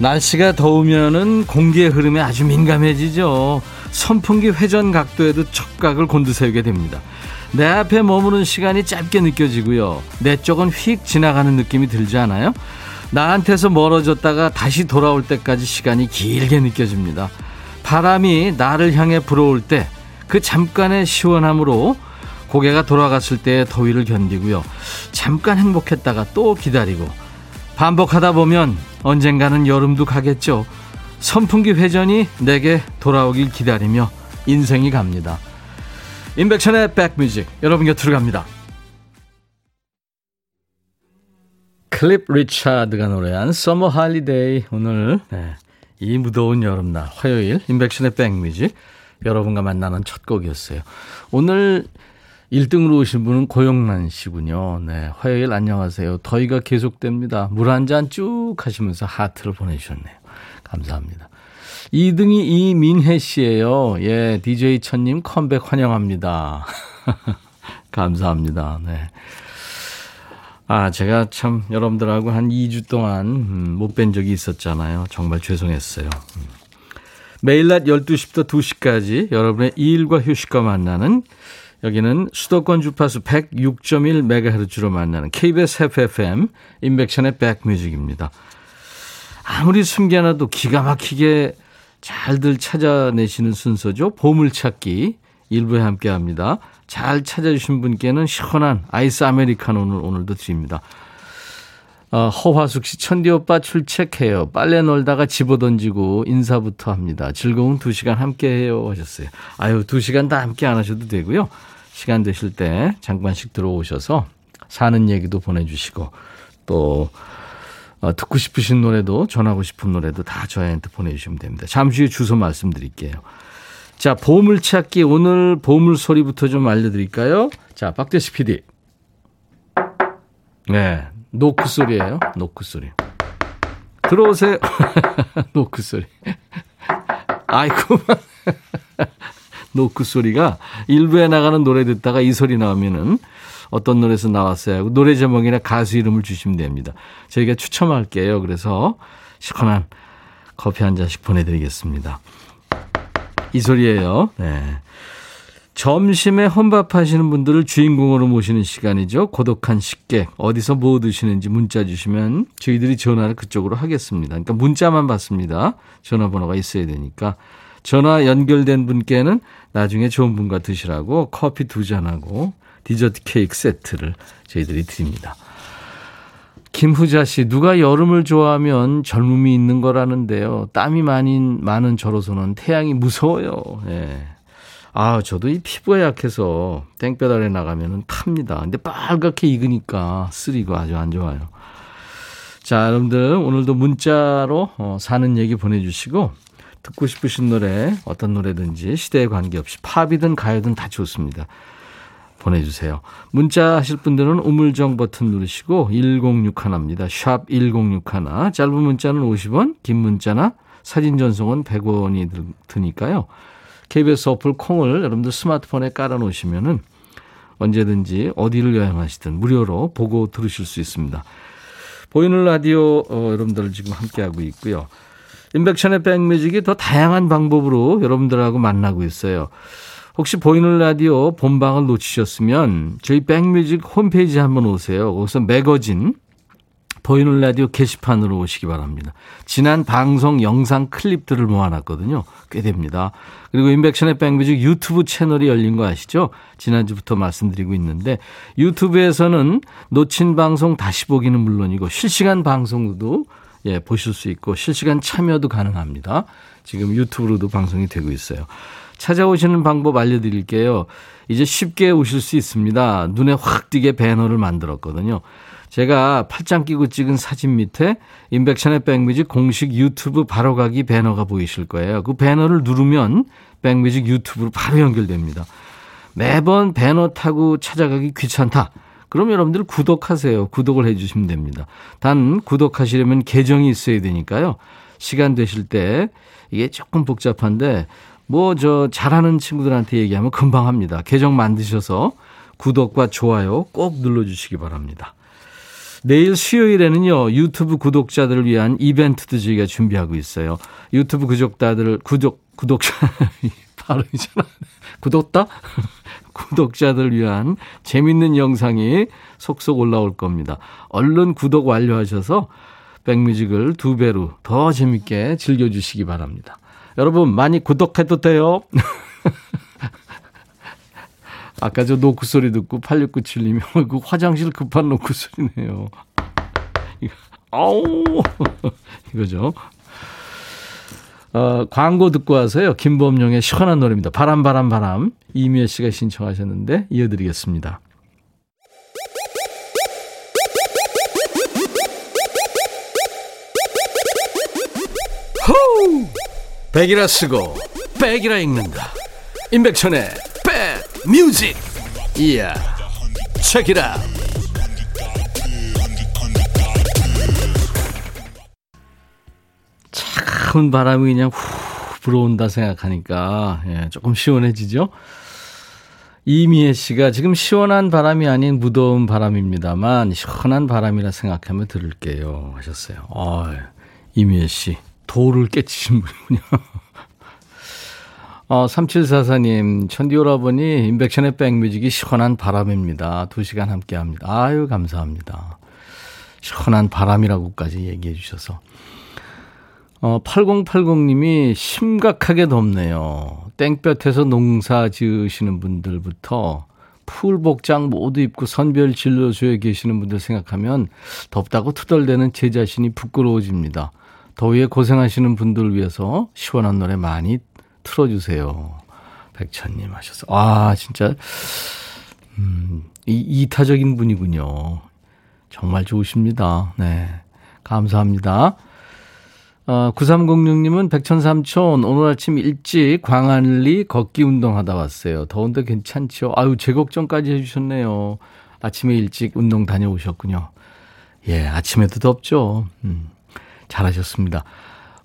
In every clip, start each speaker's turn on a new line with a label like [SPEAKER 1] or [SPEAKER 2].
[SPEAKER 1] 날씨가 더우면은 공기의 흐름에 아주 민감해지죠 선풍기 회전 각도에도 촉각을 곤두세우게 됩니다. 내 앞에 머무는 시간이 짧게 느껴지고요. 내 쪽은 휙 지나가는 느낌이 들지 않아요? 나한테서 멀어졌다가 다시 돌아올 때까지 시간이 길게 느껴집니다. 바람이 나를 향해 불어올 때 그 잠깐의 시원함으로 고개가 돌아갔을 때의 더위를 견디고요. 잠깐 행복했다가 또 기다리고 반복하다 보면 언젠가는 여름도 가겠죠. 선풍기 회전이 내게 돌아오길 기다리며 인생이 갑니다. 인백천의 백뮤직 여러분 곁으로 갑니다. 클립 리차드가 노래한 Summer Holiday 오늘 네, 이 무더운 여름날 화요일 인백션의 백뮤직 여러분과 만나는 첫 곡이었어요. 오늘 1등으로 오신 분은 고영란 씨군요. 네, 화요일 안녕하세요. 더위가 계속됩니다. 물 한 잔 쭉 하시면서 하트를 보내주셨네요. 감사합니다. 2등이 이민혜 씨예요. 예, DJ 천님 컴백 환영합니다. 감사합니다. 네. 아, 제가 참 여러분들하고 한 2주 동안 음, 못뵌 적이 있었잖아요. 정말 죄송했어요. 음. 매일 낮 12시부터 2시까지 여러분의 일과 휴식과 만나는 여기는 수도권 주파수 106.1MHz로 만나는 KBS FFM 인백션의 백뮤직입니다. 아무리 숨겨놔도 기가 막히게 잘들 찾아내시는 순서죠. 보물찾기 일부에 함께 합니다. 잘 찾아주신 분께는 시원한 아이스 아메리카노를 오늘도 드립니다. 어, 허화숙 씨, 천디 오빠 출첵해요. 빨래 놀다가 집어던지고 인사부터 합니다. 즐거운 두 시간 함께 해요. 하셨어요. 아유, 두 시간 다 함께 안 하셔도 되고요. 시간 되실 때 잠깐씩 들어오셔서 사는 얘기도 보내주시고 또 어, 듣고 싶으신 노래도 전하고 싶은 노래도 다 저희한테 보내주시면 됩니다. 잠시 후 주소 말씀드릴게요. 자, 보물찾기 오늘 보물 소리부터 좀 알려드릴까요? 자, 박대시 PD. 네, 노크 소리예요. 노크 소리. 들어오세요. 노크 소리. 아이고. 노크 소리가 일부에 나가는 노래 듣다가 이 소리 나오면은 어떤 노래에서 나왔어요 하고 노래 제목이나 가수 이름을 주시면 됩니다. 저희가 추첨할게요. 그래서 시원한 커피 한 잔씩 보내드리겠습니다. 이 소리예요. 네. 점심에 혼밥 하시는 분들을 주인공으로 모시는 시간이죠. 고독한 식객. 어디서 뭐 드시는지 문자 주시면 저희들이 전화를 그쪽으로 하겠습니다. 그러니까 문자만 받습니다. 전화번호가 있어야 되니까. 전화 연결된 분께는 나중에 좋은 분과 드시라고 커피 두 잔하고 디저트 케이크 세트를 저희들이 드립니다. 김후자 씨, 누가 여름을 좋아하면 젊음이 있는 거라는데요. 땀이 많이, 많은 저로서는 태양이 무서워요. 예. 아, 저도 이 피부가 약해서 땡볕 아래 나가면 탑니다. 근데 빨갛게 익으니까 쓰리고 아주 안 좋아요. 자, 여러분들 오늘도 문자로 어, 사는 얘기 보내주시고 듣고 싶으신 노래 어떤 노래든지 시대에 관계없이 팝이든 가요든 다 좋습니다. 보내주세요. 문자 하실 분들은 우물정 버튼 누르시고 1061입니다. 샵 1061. 짧은 문자는 50원, 긴 문자나 사진 전송은 100원이 드니까요. KBS 어플 콩을 여러분들 스마트폰에 깔아놓으시면 은 언제든지 어디를 여행하시든 무료로 보고 들으실 수 있습니다. 보이는 라디오 어, 여러분들 지금 함께하고 있고요. 임백천의 백뮤직이 더 다양한 방법으로 여러분들하고 만나고 있어요. 혹시 보이는 라디오 본방을 놓치셨으면 저희 백뮤직 홈페이지 한번 오세요. 거기서 매거진 보이는 라디오 게시판으로 오시기 바랍니다. 지난 방송 영상 클립들을 모아놨거든요. 꽤 됩니다. 그리고 임백천의 백뮤직 유튜브 채널이 열린 거 아시죠? 지난주부터 말씀드리고 있는데 유튜브에서는 놓친 방송 다시 보기는 물론이고 실시간 방송도 예, 보실 수 있고 실시간 참여도 가능합니다. 지금 유튜브로도 방송이 되고 있어요. 찾아오시는 방법 알려드릴게요. 이제 쉽게 오실 수 있습니다. 눈에 확 띄게 배너를 만들었거든요. 제가 팔짱 끼고 찍은 사진 밑에 인백션의 백뮤직 공식 유튜브 바로가기 배너가 보이실 거예요. 그 배너를 누르면 백뮤직 유튜브로 바로 연결됩니다. 매번 배너 타고 찾아가기 귀찮다. 그럼 여러분들 구독하세요. 구독을 해주시면 됩니다. 단, 구독하시려면 계정이 있어야 되니까요. 시간 되실 때 이게 조금 복잡한데 뭐 저 잘하는 친구들한테 얘기하면 금방 합니다. 계정 만드셔서 구독과 좋아요 꼭 눌러주시기 바랍니다. 내일 수요일에는요, 유튜브 구독자들을 위한 이벤트도 저희가 준비하고 있어요. 유튜브 구독자들, 구독, 구독자, 발음이잖아. 구독다? 구독자들 위한 재밌는 영상이 속속 올라올 겁니다. 얼른 구독 완료하셔서 백뮤직을 두 배로 더 재밌게 즐겨주시기 바랍니다. 여러분, 많이 구독해도 돼요. 아까 저 노크 소리 듣고 8697님이 그 화장실 급한 노크 소리네요. 아우 이거죠. 어, 광고 듣고 와서요. 김범용의 시원한 노래입니다. 바람 바람 바람 이미애 씨가 신청하셨는데 이어드리겠습니다. 호우! 백이라 쓰고 백이라 읽는다. 임백천의 뮤직 이야 체키라 차가운 바람이 그냥 후 불어온다 생각하니까 예, 조금 시원해지죠 이미애 씨가 지금 시원한 바람이 아닌 무더운 바람입니다만 시원한 바람이라 생각하면 들을게요 하셨어요 어, 이미애 씨 돌을 깨치신 분이군요 어, 3744님, 천디오라버니, 인백션의 백뮤직이 시원한 바람입니다. 두 시간 함께 합니다. 아유, 감사합니다. 시원한 바람이라고까지 얘기해 주셔서. 어, 8080님이 심각하게 덥네요. 땡볕에서 농사 지으시는 분들부터 풀복장 모두 입고 선별 진료소에 계시는 분들 생각하면 덥다고 투덜대는 제 자신이 부끄러워집니다. 더위에 고생하시는 분들을 위해서 시원한 노래 많이 틀어주세요. 백천님 하셔서. 아, 진짜, 음, 이, 이타적인 분이군요. 정말 좋으십니다. 네. 감사합니다. 어, 9306님은 백천삼촌, 오늘 아침 일찍 광안리 걷기 운동하다 왔어요. 더운데 괜찮죠? 아유, 제 걱정까지 해주셨네요. 아침에 일찍 운동 다녀오셨군요. 예, 아침에도 덥죠. 음, 잘하셨습니다.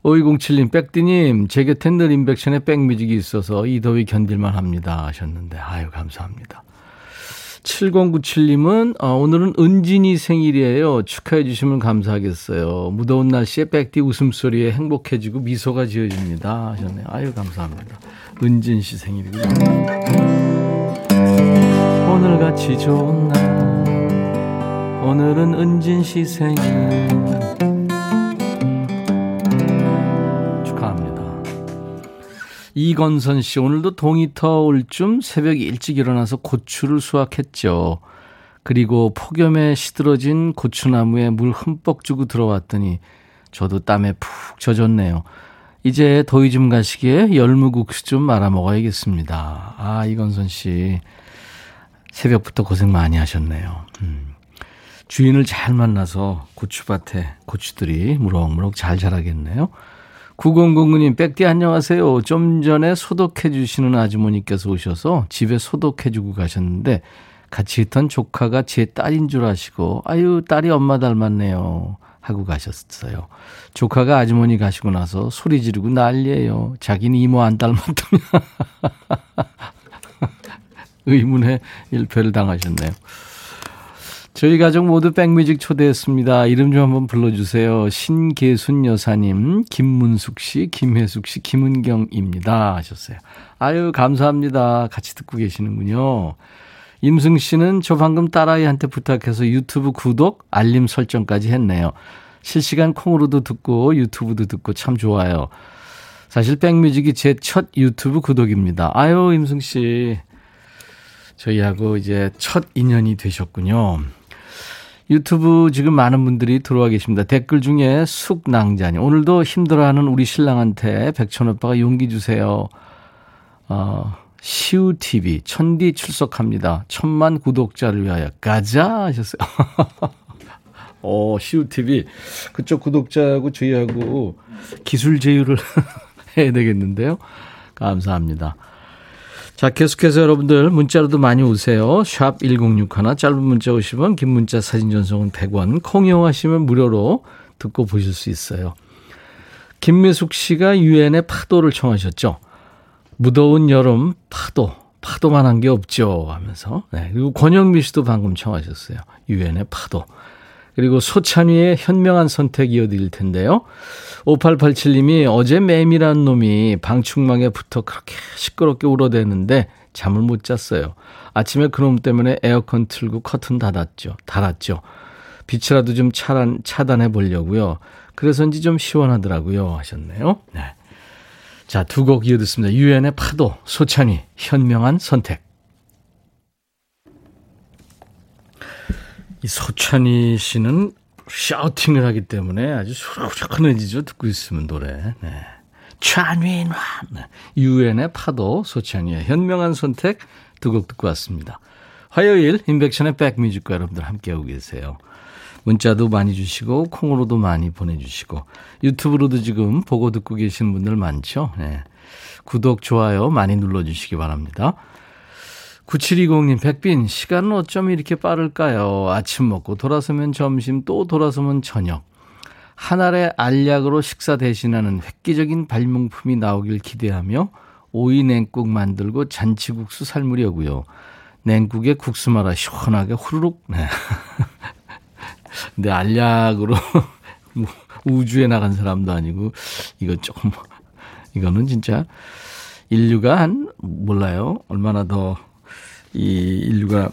[SPEAKER 1] 5207님, 백디님, 제 곁엔 늘 인백션의 백뮤직이 있어서 이 더위 견딜만 합니다. 하셨는데, 아유, 감사합니다. 7097님은, 어, 오늘은 은진이 생일이에요. 축하해 주시면 감사하겠어요. 무더운 날씨에 백디 웃음소리에 행복해지고 미소가 지어집니다. 하셨네요. 아유, 감사합니다. 은진 씨 생일이군요. 오늘같이 좋은 날, 오늘은 은진 씨 생일. 이건선 씨, 오늘도 동이터 올쯤 새벽 일찍 일어나서 고추를 수확했죠. 그리고 폭염에 시들어진 고추나무에 물 흠뻑 주고 들어왔더니 저도 땀에 푹 젖었네요. 이제 더위 좀 가시기에 열무국수 좀 말아 먹어야겠습니다. 아, 이건선 씨. 새벽부터 고생 많이 하셨네요. 음. 주인을 잘 만나서 고추밭에 고추들이 무럭무럭 잘 자라겠네요. 9009님, 백디 안녕하세요. 좀 전에 소독해 주시는 아주머니께서 오셔서 집에 소독해 주고 가셨는데 같이 있던 조카가 제 딸인 줄 아시고 아유, 딸이 엄마 닮았네요. 하고 가셨어요. 조카가 아주머니 가시고 나서 소리 지르고 난리예요. 자기는 이모 안 닮았다며. 의문의 일패를 당하셨네요. 저희 가족 모두 백뮤직 초대했습니다. 이름 좀 한번 불러주세요. 신계순 여사님, 김문숙 씨, 김혜숙 씨, 김은경입니다. 하셨어요. 아유, 감사합니다. 같이 듣고 계시는군요. 임승 씨는 저 방금 딸아이한테 부탁해서 유튜브 구독, 알림 설정까지 했네요. 실시간 콩으로도 듣고 유튜브도 듣고 참 좋아요. 사실 백뮤직이 제 첫 유튜브 구독입니다. 아유, 임승 씨. 저희하고 이제 첫 인연이 되셨군요. 유튜브 지금 많은 분들이 들어와 계십니다. 댓글 중에 숙낭자님. 오늘도 힘들어하는 우리 신랑한테 백천 오빠가 용기 주세요. 어, 시우TV, 천디 출석합니다. 천만 구독자를 위하여 가자 하셨어요. 어, 시우TV. 그쪽 구독자하고 저희하고 기술 제휴를 해야 되겠는데요. 감사합니다. 자, 계속해서 여러분들 문자로도 많이 오세요. 샵 1061, 짧은 문자 50원, 긴 문자 사진 전송은 100원, 콩 이용하시면 무료로 듣고 보실 수 있어요. 김미숙 씨가 유엔의 파도를 청하셨죠. 무더운 여름 파도, 파도만 한 게 없죠 하면서. 네, 그리고 권영미 씨도 방금 청하셨어요. 유엔의 파도. 그리고 소찬위의 현명한 선택 이어드릴 텐데요. 5887님이 어제 매미란 놈이 방충망에 붙어 그렇게 시끄럽게 울어대는데 잠을 못 잤어요. 아침에 그놈 때문에 에어컨 틀고 커튼 닫았죠. 닫았죠. 빛이라도 좀 차단, 차단해 보려고요. 그래서인지 좀 시원하더라고요. 하셨네요. 네. 자, 두 곡 이어 듣습니다. 유엔의 파도, 소찬이, 현명한 선택. 이 소찬희 씨는 샤우팅을 하기 때문에 아주 소락소락해지죠. 듣고 있으면 노래. 네. 찬윈환. 네. 유엔의 파도, 소찬희의 현명한 선택 두 곡 듣고 왔습니다. 화요일 인백션의 백뮤직과 여러분들 함께하고 계세요. 문자도 많이 주시고 콩으로도 많이 보내주시고 유튜브로도 지금 보고 듣고 계신 분들 많죠. 네. 구독, 좋아요 많이 눌러주시기 바랍니다. 9720님, 백빈, 시간은 어쩜 이렇게 빠를까요? 아침 먹고 돌아서면 점심, 또 돌아서면 저녁. 하나의 알약으로 식사 대신하는 획기적인 발명품이 나오길 기대하며 오이 냉국 만들고 잔치국수 삶으려고요. 냉국에 국수 말아 시원하게 후루룩. 네. 근데 알약으로 뭐 우주에 나간 사람도 아니고 이거 조금 이거는 진짜 인류가 한 몰라요 얼마나 더 이 인류가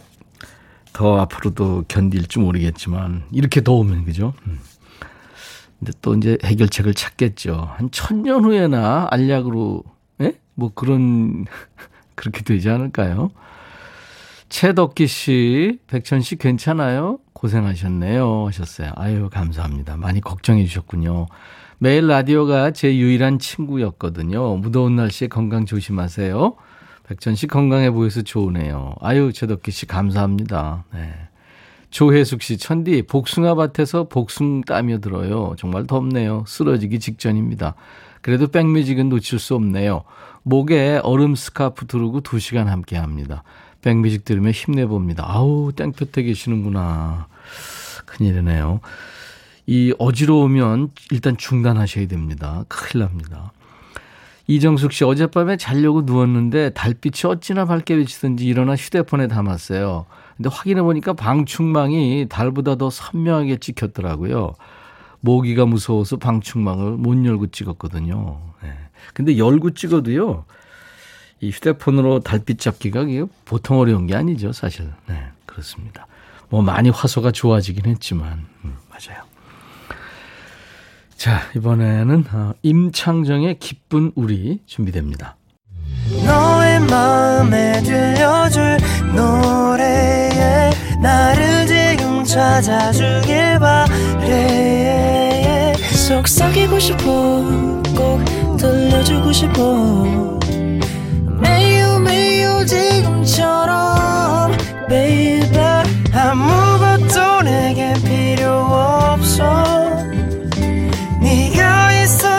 [SPEAKER 1] 더 앞으로도 견딜지 모르겠지만 이렇게 더우면 그죠? 음. 근데 또 이제 해결책을 찾겠죠. 한 천년 후에나 알약으로 예? 뭐 그런 그렇게 되지 않을까요? 최덕기 씨, 백천 씨 괜찮아요? 고생하셨네요. 하셨어요. 아유, 감사합니다. 많이 걱정해 주셨군요. 매일 라디오가 제 유일한 친구였거든요. 무더운 날씨에 건강 조심하세요. 백천 씨 건강해 보여서 좋으네요. 아유, 최덕기 씨 감사합니다. 네. 조혜숙 씨, 천디, 복숭아 밭에서 복숭 따며 들어요. 정말 덥네요. 쓰러지기 직전입니다. 그래도 백뮤직은 놓칠 수 없네요. 목에 얼음 스카프 두르고 2시간 함께 합니다. 백뮤직 들으며 힘내봅니다. 아우, 땡볕에 계시는구나. 큰일이네요. 이 어지러우면 일단 중단하셔야 됩니다. 큰일 납니다. 이정숙 씨 어젯밤에 자려고 누웠는데 달빛이 어찌나 밝게 비치든지 일어나 휴대폰에 담았어요. 근데 확인해 보니까 방충망이 달보다 더 선명하게 찍혔더라고요. 모기가 무서워서 방충망을 못 열고 찍었거든요. 네. 근데 열고 찍어도요. 이 휴대폰으로 달빛 잡기가 보통 어려운 게 아니죠, 사실. 네, 그렇습니다. 뭐 많이 화소가 좋아지긴 했지만, 음, 맞아요. 자, 이번에는 어, 임창정의 기쁜 우리 준비됩니다. 너의 마음에 들려줄 노래에 나를 지금 찾아주길 바래. 속삭이고 싶어 꼭 들려주고 싶어. 매우 매우 지금처럼 baby. 아무것도 내게 필요 없어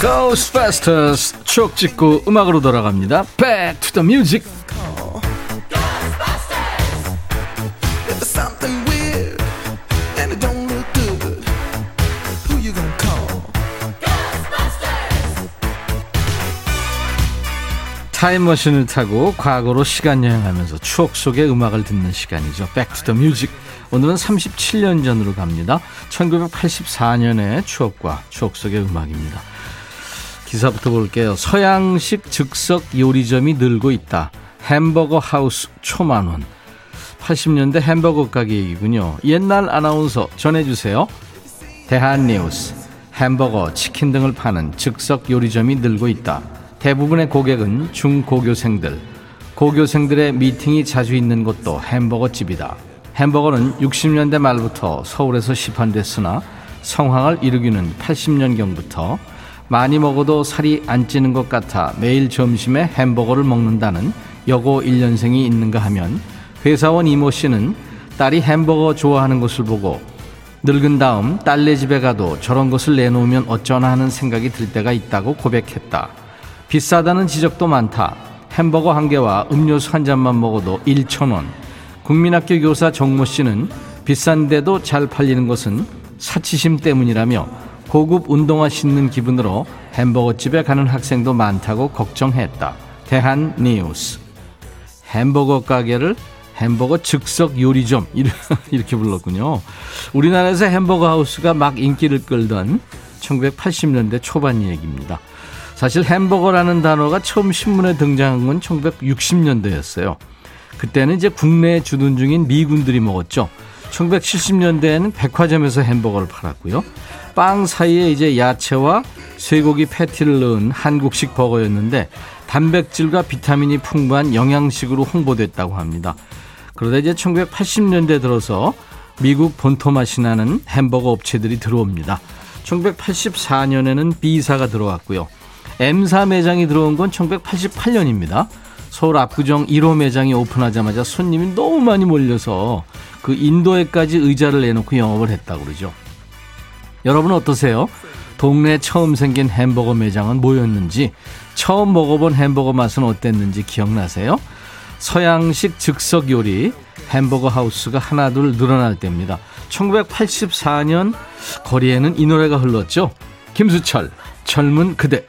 [SPEAKER 1] Ghostbusters 추억 찍고 음악으로 돌아갑니다. Back to the music. 타임머신을 타고 과거로 시간 여행하면서 추억 속의 음악을 듣는 시간이죠. Back to the Music. 오늘은 37년 전으로 갑니다. 1984년의 추억과 추억 속의 음악입니다. 기사부터 볼게요. 서양식 즉석 요리점이 늘고 있다. 햄버거 하우스 초만원. 80년대 햄버거 가게 얘기군요. 옛날 아나운서 전해주세요. 대한뉴스. 햄버거, 치킨 등을 파는 즉석 요리점이 늘고 있다. 대부분의 고객은 중고교생들. 고교생들의 미팅이 자주 있는 곳도 햄버거 집이다. 햄버거는 60년대 말부터 서울에서 시판됐으나 성황을 이루기는 80년경부터 많이 먹어도 살이 안 찌는 것 같아 매일 점심에 햄버거를 먹는다는 여고 1년생이 있는가 하면 회사원 이모 씨는 딸이 햄버거 좋아하는 것을 보고 늙은 다음 딸네 집에 가도 저런 것을 내놓으면 어쩌나 하는 생각이 들 때가 있다고 고백했다. 비싸다는 지적도 많다. 햄버거 한 개와 음료수 한 잔만 먹어도 1천원. 국민학교 교사 정모 씨는 비싼데도 잘 팔리는 것은 사치심 때문이라며 고급 운동화 신는 기분으로 햄버거 집에 가는 학생도 많다고 걱정했다. 대한 뉴스. 햄버거 가게를 햄버거 즉석 요리점 이렇게 불렀군요. 우리나라에서 햄버거 하우스가 막 인기를 끌던 1980년대 초반 얘기입니다. 사실 햄버거라는 단어가 처음 신문에 등장한 건 1960년대였어요. 그때는 이제 국내에 주둔 중인 미군들이 먹었죠. 1970년대에는 백화점에서 햄버거를 팔았고요. 빵 사이에 이제 야채와 쇠고기 패티를 넣은 한국식 버거였는데 단백질과 비타민이 풍부한 영양식으로 홍보됐다고 합니다. 그러다 이제 1980년대 들어서 미국 본토 맛이 나는 햄버거 업체들이 들어옵니다. 1984년에는 B사가 들어왔고요. M사 매장이 들어온 건 1988년입니다. 서울 압구정 1호 매장이 오픈하자마자 손님이 너무 많이 몰려서 그 인도에까지 의자를 내놓고 영업을 했다고 그러죠. 여러분 어떠세요? 동네 처음 생긴 햄버거 매장은 뭐였는지, 처음 먹어본 햄버거 맛은 어땠는지 기억나세요? 서양식 즉석 요리 햄버거 하우스가 하나둘 늘어날 때입니다. 1984년 거리에는 이 노래가 흘렀죠. 김수철, 젊은 그대.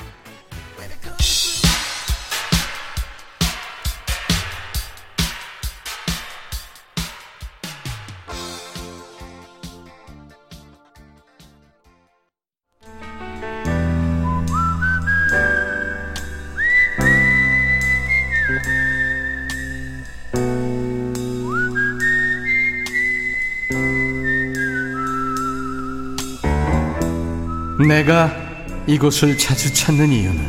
[SPEAKER 1] 내가 이곳을 자주 찾는 이유는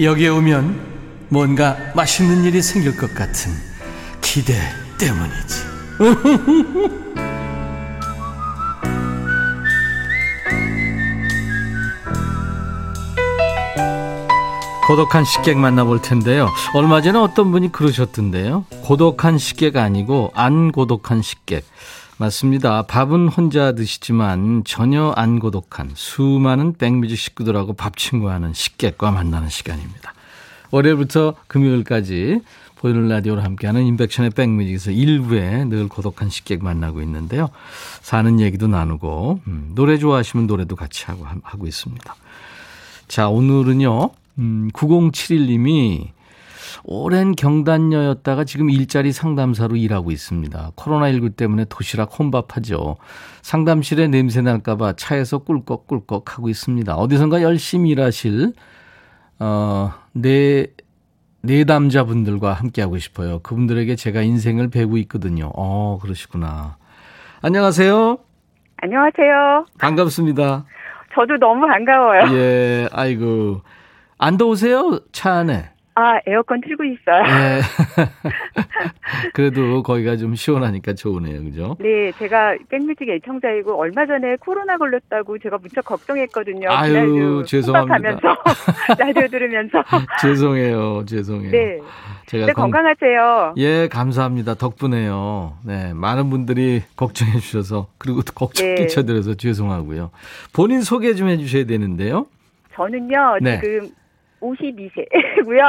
[SPEAKER 1] 여기에 오면 뭔가 맛있는 일이 생길 것 같은 기대 때문이지. 고독한 식객 만나볼 텐데요. 얼마 전에 어떤 분이 그러셨던데요. 고독한 식객 아니고 안 고독한 식객. 맞습니다. 밥은 혼자 드시지만 전혀 안 고독한 수많은 백뮤직 식구들하고 밥 친구하는 식객과 만나는 시간입니다. 월요일부터 금요일까지 보이는 라디오로 함께하는 인백션의 백뮤직에서 일부에 늘 고독한 식객 만나고 있는데요. 사는 얘기도 나누고 음, 노래 좋아하시면 노래도 같이 하고 하고 있습니다. 자 오늘은요 음, 9071님이 오랜 경단녀였다가 지금 일자리 상담사로 일하고 있습니다. 코로나19 때문에 도시락 혼밥하죠. 상담실에 냄새 날까봐 차에서 꿀꺽꿀꺽 하고 있습니다. 어디선가 열심히 일하실, 어, 네, 내담자분들과 함께하고 싶어요. 그분들에게 제가 인생을 배우고 있거든요. 어, 그러시구나. 안녕하세요.
[SPEAKER 2] 안녕하세요.
[SPEAKER 1] 반갑습니다.
[SPEAKER 2] 저도 너무 반가워요.
[SPEAKER 1] 예, 아이고. 안 더우세요? 차 안에?
[SPEAKER 2] 아, 에어컨 틀고 있어요. 네.
[SPEAKER 1] 그래도 거기가 좀 시원하니까 좋으네요. 그죠?
[SPEAKER 2] 네, 제가 백뮤직 애청자이고 얼마 전에 코로나 걸렸다고 제가 무척 걱정했거든요.
[SPEAKER 1] 아유, 죄송합니다.
[SPEAKER 2] 하면서 라디오 들으면서.
[SPEAKER 1] 죄송해요. 죄송해요.
[SPEAKER 2] 네. 제가 네, 건... 강하세요
[SPEAKER 1] 예, 감사합니다. 덕분에요. 네, 많은 분들이 걱정해 주셔서 그리고 걱정 네. 끼쳐드려서 죄송하고요. 본인 소개 좀 해 주셔야 되는데요.
[SPEAKER 2] 저는요, 네. 지금 52세고요.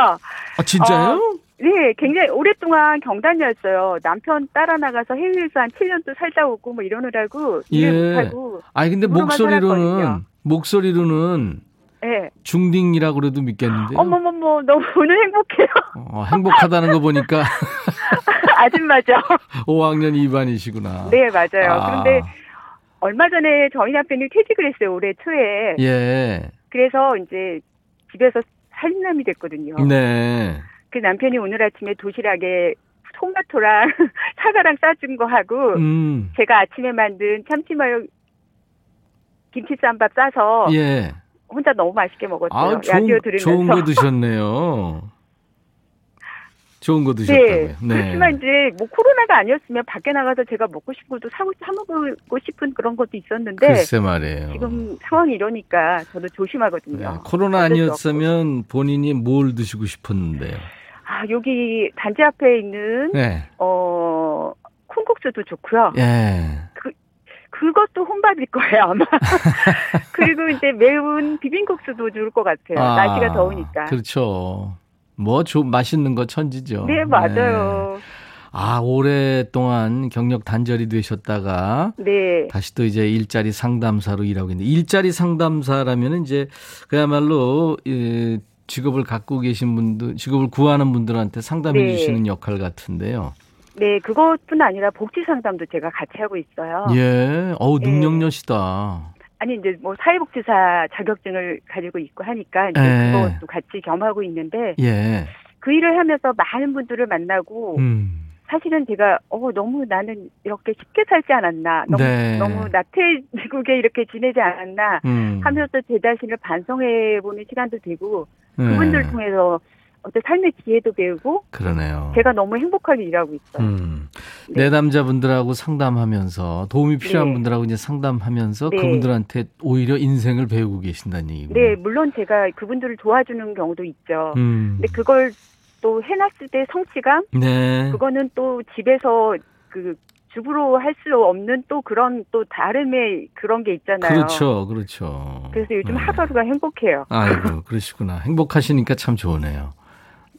[SPEAKER 1] 아, 진짜요? 어,
[SPEAKER 2] 네, 굉장히 오랫동안 경단이었어요. 남편 따라 나가서 해외에서 한 7년 또 살다 오고 뭐 이러느라고
[SPEAKER 1] 예. 못하고. 아니 근데 목소리로는 목소리로는 네. 중딩이라고 그래도 믿겠는데요.
[SPEAKER 2] 어머머머 너무 오늘 행복해요.
[SPEAKER 1] 어, 행복하다는 거 보니까
[SPEAKER 2] 아줌마죠.
[SPEAKER 1] 5학년 2반이시구나.
[SPEAKER 2] 네, 맞아요. 아. 그런데 얼마 전에 저희 남편이 퇴직을 했어요. 올해 초에.
[SPEAKER 1] 예.
[SPEAKER 2] 그래서 이제 집에서 살림남이 됐거든요.
[SPEAKER 1] 네.
[SPEAKER 2] 그 남편이 오늘 아침에 도시락에 토마토랑 사과랑 싸준 거 하고 음. 제가 아침에 만든 참치마요 김치쌈밥 싸서
[SPEAKER 1] 예.
[SPEAKER 2] 혼자 너무 맛있게 먹었어요.
[SPEAKER 1] 아,
[SPEAKER 2] 라디오
[SPEAKER 1] 좋은,
[SPEAKER 2] 들으면서.
[SPEAKER 1] 좋은 거 드셨네요. 좋은 거 드셨다고요.
[SPEAKER 2] 네. 그렇지만 이제 뭐 코로나가 아니었으면 밖에 나가서 제가 먹고 싶은 것도 사고 사 먹고 싶은 그런 것도 있었는데
[SPEAKER 1] 글쎄 말이에요.
[SPEAKER 2] 지금 상황이 이러니까 저도 조심하거든요.
[SPEAKER 1] 네, 코로나 아니었으면 본인이 뭘 드시고 싶었는데요.
[SPEAKER 2] 아 여기 단지 앞에 있는
[SPEAKER 1] 네.
[SPEAKER 2] 어 콩국수도 좋고요.
[SPEAKER 1] 예.
[SPEAKER 2] 그것도 혼밥일 거예요 아마. 그리고 이제 매운 비빔국수도 좋을 것 같아요. 날씨가 더우니까.
[SPEAKER 1] 그렇죠. 뭐 좀 맛있는 거 천지죠.
[SPEAKER 2] 네 맞아요.
[SPEAKER 1] 네. 아 오랫동안 경력 단절이 되셨다가
[SPEAKER 2] 네.
[SPEAKER 1] 다시 또 이제 일자리 상담사로 일하고 있는데 일자리 상담사라면 이제 그야말로 이 직업을 갖고 계신 분들, 직업을 구하는 분들한테 상담해
[SPEAKER 2] 네.
[SPEAKER 1] 주시는 역할 같은데요.
[SPEAKER 2] 네 그것뿐 아니라 복지 상담도 제가 같이 하고 있어요.
[SPEAKER 1] 예, 어우
[SPEAKER 2] 네.
[SPEAKER 1] 능력녀시다.
[SPEAKER 2] 아니 이제 뭐 사회복지사 자격증을 가지고 있고 하니까 이제
[SPEAKER 1] 네.
[SPEAKER 2] 그것도 같이 겸하고 있는데
[SPEAKER 1] 예,
[SPEAKER 2] 그 일을 하면서 많은 분들을 만나고
[SPEAKER 1] 음,
[SPEAKER 2] 사실은 제가 어 너무 나는 이렇게 쉽게 살지 않았나 너무
[SPEAKER 1] 네.
[SPEAKER 2] 너무 나태해지게 이렇게 지내지 않았나
[SPEAKER 1] 음,
[SPEAKER 2] 하면서 제 자신을 반성해 보는 시간도 되고
[SPEAKER 1] 예,
[SPEAKER 2] 그분들 통해서 어떤 삶의 지혜도 배우고
[SPEAKER 1] 그러네요.
[SPEAKER 2] 제가 너무 행복하게 일하고 있어요.
[SPEAKER 1] 음,
[SPEAKER 2] 네.
[SPEAKER 1] 내담자분들하고 상담하면서 도움이 필요한
[SPEAKER 2] 네.
[SPEAKER 1] 분들하고 이제 상담하면서
[SPEAKER 2] 네.
[SPEAKER 1] 그분들한테 오히려 인생을 배우고 계신다는 얘기군요.
[SPEAKER 2] 네, 물론 제가 그분들을 도와주는 경우도 있죠.
[SPEAKER 1] 음,
[SPEAKER 2] 근데 그걸 또 해놨을 때 성취감
[SPEAKER 1] 네.
[SPEAKER 2] 그거는 또 집에서 그 주부로 할 수 없는 또 그런 또 다름의 그런 게 있잖아요.
[SPEAKER 1] 그렇죠, 그렇죠.
[SPEAKER 2] 그래서 요즘
[SPEAKER 1] 네.
[SPEAKER 2] 하루하루가 행복해요.
[SPEAKER 1] 아이고, 그러시구나. 행복하시니까 참 좋으네요.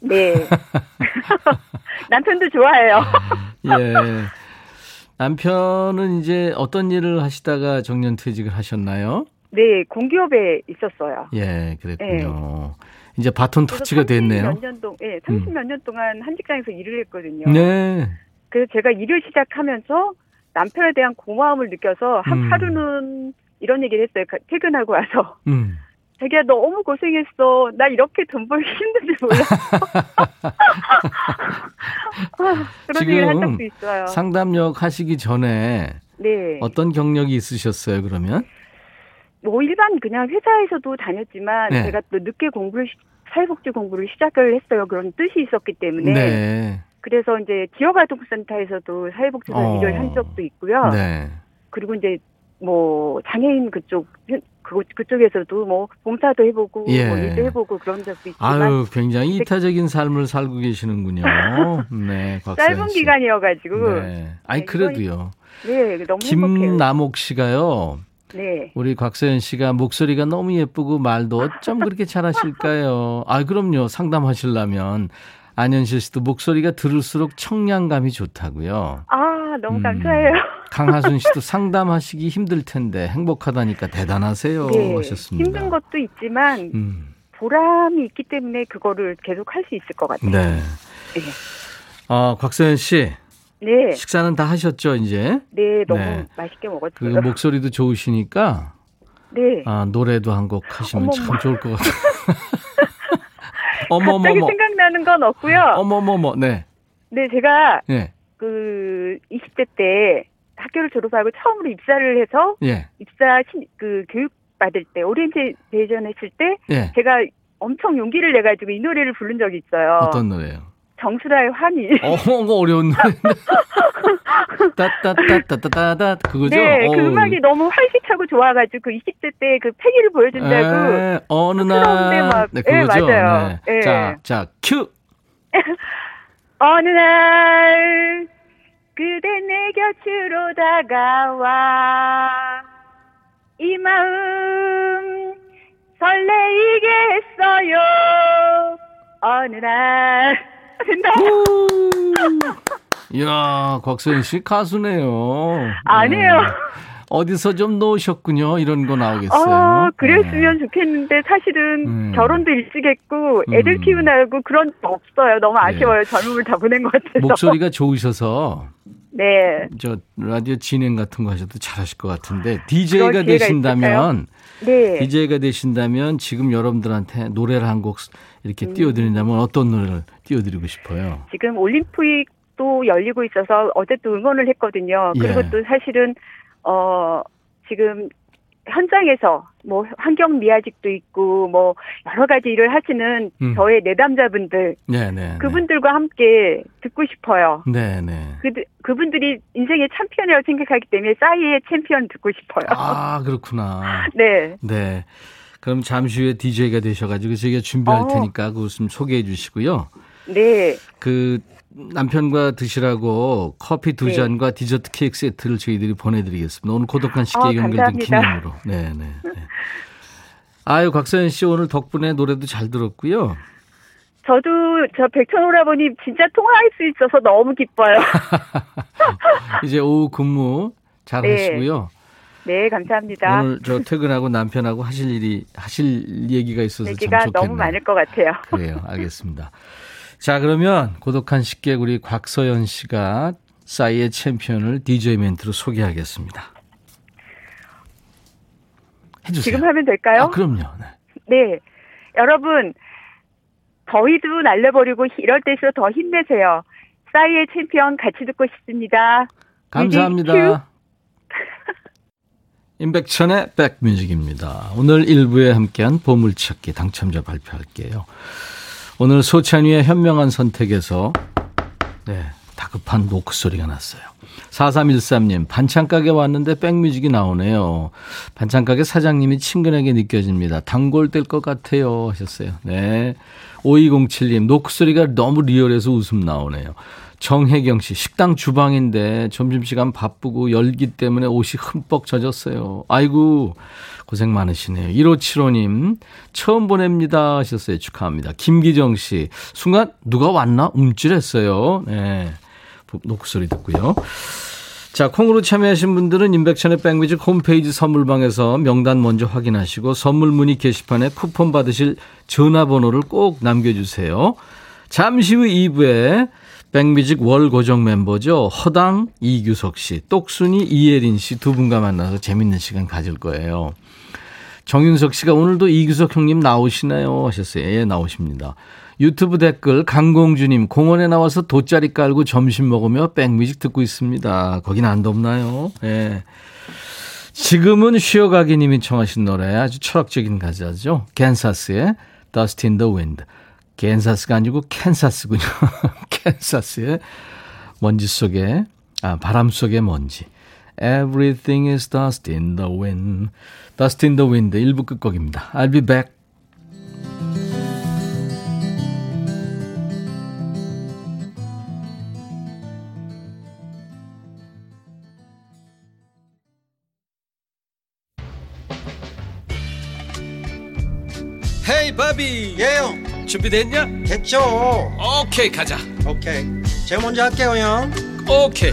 [SPEAKER 2] 네. 남편도 좋아해요.
[SPEAKER 1] 예. 남편은 이제 어떤 일을 하시다가 정년 퇴직을 하셨나요?
[SPEAKER 2] 네, 공기업에 있었어요.
[SPEAKER 1] 예, 그랬군요. 이제 바톤 터치가 됐네요. 음.
[SPEAKER 2] 몇년 동, 예, 30 몇 년 동안 한 직장에서 일을 했거든요.
[SPEAKER 1] 네.
[SPEAKER 2] 그래서 제가 일을 시작하면서 남편에 대한 고마움을 느껴서 한
[SPEAKER 1] 음.
[SPEAKER 2] 하루는 이런 얘기를 했어요. 가- 퇴근하고 와서.
[SPEAKER 1] 음.
[SPEAKER 2] 자기야 너무 고생했어. 나 이렇게 돈 벌기 힘든지 몰랐어. 아, 그런
[SPEAKER 1] 지금
[SPEAKER 2] 얘기를 한 적도 있어요.
[SPEAKER 1] 상담력 하시기 전에
[SPEAKER 2] 네.
[SPEAKER 1] 어떤 경력이 있으셨어요, 그러면?
[SPEAKER 2] 뭐 일반 그냥 회사에서도 다녔지만
[SPEAKER 1] 네.
[SPEAKER 2] 제가 또 늦게 공부를 시- 사회복지 공부를 시작을 했어요. 그런 뜻이 있었기 때문에.
[SPEAKER 1] 네.
[SPEAKER 2] 그래서 이제 지역아동센터에서도 사회복지사
[SPEAKER 1] 어.
[SPEAKER 2] 일을 한 적도 있고요.
[SPEAKER 1] 네.
[SPEAKER 2] 그리고 이제 뭐 장애인 그쪽 그 그쪽에서도 뭐 봉사도 해보고
[SPEAKER 1] 예.
[SPEAKER 2] 뭐 일도 해보고 그런 적도 있지만
[SPEAKER 1] 아유, 굉장히 이타적인 삶을 살고 계시는군요. 네,
[SPEAKER 2] 짧은
[SPEAKER 1] 씨.
[SPEAKER 2] 기간이어가지고
[SPEAKER 1] 네. 아니,
[SPEAKER 2] 네,
[SPEAKER 1] 그래도요.
[SPEAKER 2] 네 너무.
[SPEAKER 1] 김남옥 씨가요.
[SPEAKER 2] 네.
[SPEAKER 1] 우리 곽서연 씨가 목소리가 너무 예쁘고 말도 어쩜 그렇게 잘하실까요? 아, 그럼요. 상담하시려면 안현실 씨도 목소리가 들을수록 청량감이 좋다고요.
[SPEAKER 2] 아 너무
[SPEAKER 1] 음.
[SPEAKER 2] 감사해요.
[SPEAKER 1] 강하순 씨도 상담하시기 힘들 텐데 행복하다니까 대단하세요
[SPEAKER 2] 네,
[SPEAKER 1] 하셨습니다.
[SPEAKER 2] 힘든 것도 있지만
[SPEAKER 1] 음,
[SPEAKER 2] 보람이 있기 때문에 그거를 계속 할 수 있을 것 같아요.
[SPEAKER 1] 네. 아, 곽서연 씨
[SPEAKER 2] 네,
[SPEAKER 1] 식사는 다 하셨죠 이제?
[SPEAKER 2] 네, 너무
[SPEAKER 1] 네.
[SPEAKER 2] 맛있게
[SPEAKER 1] 그
[SPEAKER 2] 먹었어요.
[SPEAKER 1] 목소리도 좋으시니까
[SPEAKER 2] 네,
[SPEAKER 1] 아, 노래도 한 곡 하시면 참
[SPEAKER 2] 어머머.
[SPEAKER 1] 좋을 것 같아요. 어머머머.
[SPEAKER 2] 생각나는 건 없고요.
[SPEAKER 1] 어머머머. 네.
[SPEAKER 2] 네, 제가
[SPEAKER 1] 예.
[SPEAKER 2] 그 20대 때 학교를 졸업하고 처음으로 입사를 해서
[SPEAKER 1] 예.
[SPEAKER 2] 입사 신, 그 교육 받을 때 오리엔테이션 했을 때
[SPEAKER 1] 예.
[SPEAKER 2] 제가 엄청 용기를 내 가지고 이 노래를 부른 적이 있어요.
[SPEAKER 1] 어떤 노래요?
[SPEAKER 2] 정수라의 환희.
[SPEAKER 1] 어, 그거 어려운 노래인데. 따따따따따따따 그거죠?
[SPEAKER 2] 네, 그. 음악이 너무 활기차고 좋아가지고 그 20대 때 그 패기를 보여준다고.
[SPEAKER 1] 에, 어느 날.
[SPEAKER 2] 막-
[SPEAKER 1] 네,
[SPEAKER 2] 예,
[SPEAKER 1] 그거죠.
[SPEAKER 2] 맞아요.
[SPEAKER 1] 네.
[SPEAKER 2] 예.
[SPEAKER 1] 자, 자, 큐.
[SPEAKER 2] 어느 날 그대 내 곁으로 다가와 이 마음 설레이게 했어요. 어느 날 된다.
[SPEAKER 1] 이야, 곽소연 씨 가수네요.
[SPEAKER 2] 아니에요.
[SPEAKER 1] 네. 어디서 좀 놓으셨군요. 이런 거 나오겠어요.
[SPEAKER 2] 어, 그랬으면
[SPEAKER 1] 네.
[SPEAKER 2] 좋겠는데 사실은
[SPEAKER 1] 음.
[SPEAKER 2] 결혼도 일찍 했고 애들
[SPEAKER 1] 음.
[SPEAKER 2] 키우느라고 그런 거 없어요. 너무 아쉬워요. 젊음을 다 보낸 것 같아서.
[SPEAKER 1] 목소리가 좋으셔서
[SPEAKER 2] 네.
[SPEAKER 1] 저 라디오 진행 같은 거 하셔도 잘하실 것 같은데 DJ가 되신다면
[SPEAKER 2] 네.
[SPEAKER 1] DJ가 되신다면 지금 여러분들한테 노래를 한 곡 이렇게
[SPEAKER 2] 음.
[SPEAKER 1] 띄워드린다면 어떤 노래를 띄워드리고 싶어요?
[SPEAKER 2] 지금 올림픽도 열리고 있어서 어제 또 응원을 했거든요. 그리고
[SPEAKER 1] 예.
[SPEAKER 2] 또 사실은 어 지금 현장에서 뭐 환경 미화직도 있고 뭐 여러 가지 일을 하시는 음. 저의 내담자분들 네네, 네. 그분들과 함께 듣고 싶어요. 네네. 네. 그 그분들이 인생의 챔피언이라고 생각하기 때문에 싸이의 챔피언 듣고 싶어요.
[SPEAKER 1] 아 그렇구나. 네. 네. 그럼 잠시 후에 DJ가 되셔가지고 저희가 준비할 어. 테니까 그것 좀 소개해 주시고요. 네. 그 남편과 드시라고 커피 두 네. 잔과 디저트 케이크 세트를 저희들이 보내드리겠습니다. 오늘 고독한 식객 어, 연결된 기념으로. 네 네. 네, 네. 아유 곽서연 씨 오늘 덕분에 노래도 잘 들었고요.
[SPEAKER 2] 저도 저 백천 오라버니 진짜 통화할 수 있어서 너무 기뻐요.
[SPEAKER 1] 이제 오후 근무 잘 네. 하시고요.
[SPEAKER 2] 네, 감사합니다.
[SPEAKER 1] 오늘 저 퇴근하고 남편하고 하실 일이 하실 얘기가 있어서 얘기가 참
[SPEAKER 2] 좋겠네요. 너무 많을 것 같아요.
[SPEAKER 1] 그래요, 알겠습니다. 자, 그러면 고독한 식객 우리 곽서연 씨가 싸이의 챔피언을 DJ 멘트로 소개하겠습니다. 해주세요.
[SPEAKER 2] 지금 하면 될까요?
[SPEAKER 1] 아, 그럼요. 네.
[SPEAKER 2] 네. 여러분, 더위도 날려버리고 이럴 때일수록 더 힘내세요. 싸이의 챔피언 같이 듣고 싶습니다.
[SPEAKER 1] 감사합니다. 임백천의 백뮤직입니다. 오늘 1부에 함께한 보물찾기 당첨자 발표할게요. 오늘 소찬휘의 현명한 선택에서 네, 다급한 노크 소리가 났어요. 4313님, 반찬가게 왔는데 백뮤직이 나오네요. 반찬가게 사장님이 친근하게 느껴집니다. 단골 될 것 같아요. 하셨어요. 네. 5207님, 노크 소리가 너무 리얼해서 웃음 나오네요. 정혜경 씨, 식당 주방인데 점심시간 바쁘고 열기 때문에 옷이 흠뻑 젖었어요. 아이고, 고생 많으시네요. 1575님, 처음 보냅니다 하셨어요. 축하합니다. 김기정 씨, 순간 누가 왔나? 움찔했어요. 네. 녹소리 듣고요. 자, 콩으로 참여하신 분들은 인백천의 백뮤직 홈페이지 선물방에서 명단 먼저 확인하시고 선물 문의 게시판에 쿠폰 받으실 전화번호를 꼭 남겨주세요. 잠시 후 2부에 백뮤직 월 고정 멤버죠. 허당 이규석 씨, 똑순이 이예린 씨 두 분과 만나서 재밌는 시간 가질 거예요. 정윤석 씨가 오늘도 이규석 형님 나오시나요? 하셨어요. 예, 나오십니다. 유튜브 댓글 강공주님 공원에 나와서 돗자리 깔고 점심 먹으며 백뮤직 듣고 있습니다. 거긴 안 덥나요? 예. 지금은 쉬어가기 님이 청하신 노래 아주 철학적인 가사죠. 캔사스의 Dust in the Wind. 캔사스가 아니고 캔사스군요. 캔사스의 먼지 속에 아 바람 속의 먼지. Everything is dust in the wind. Dust in the wind 1부 끝곡입니다. I'll be back. 헤이 바비
[SPEAKER 3] 예영
[SPEAKER 1] 준비됐냐?
[SPEAKER 3] 됐죠
[SPEAKER 1] 오케이 가자
[SPEAKER 3] 오케이 제가 먼저 할게요 형
[SPEAKER 1] 오케이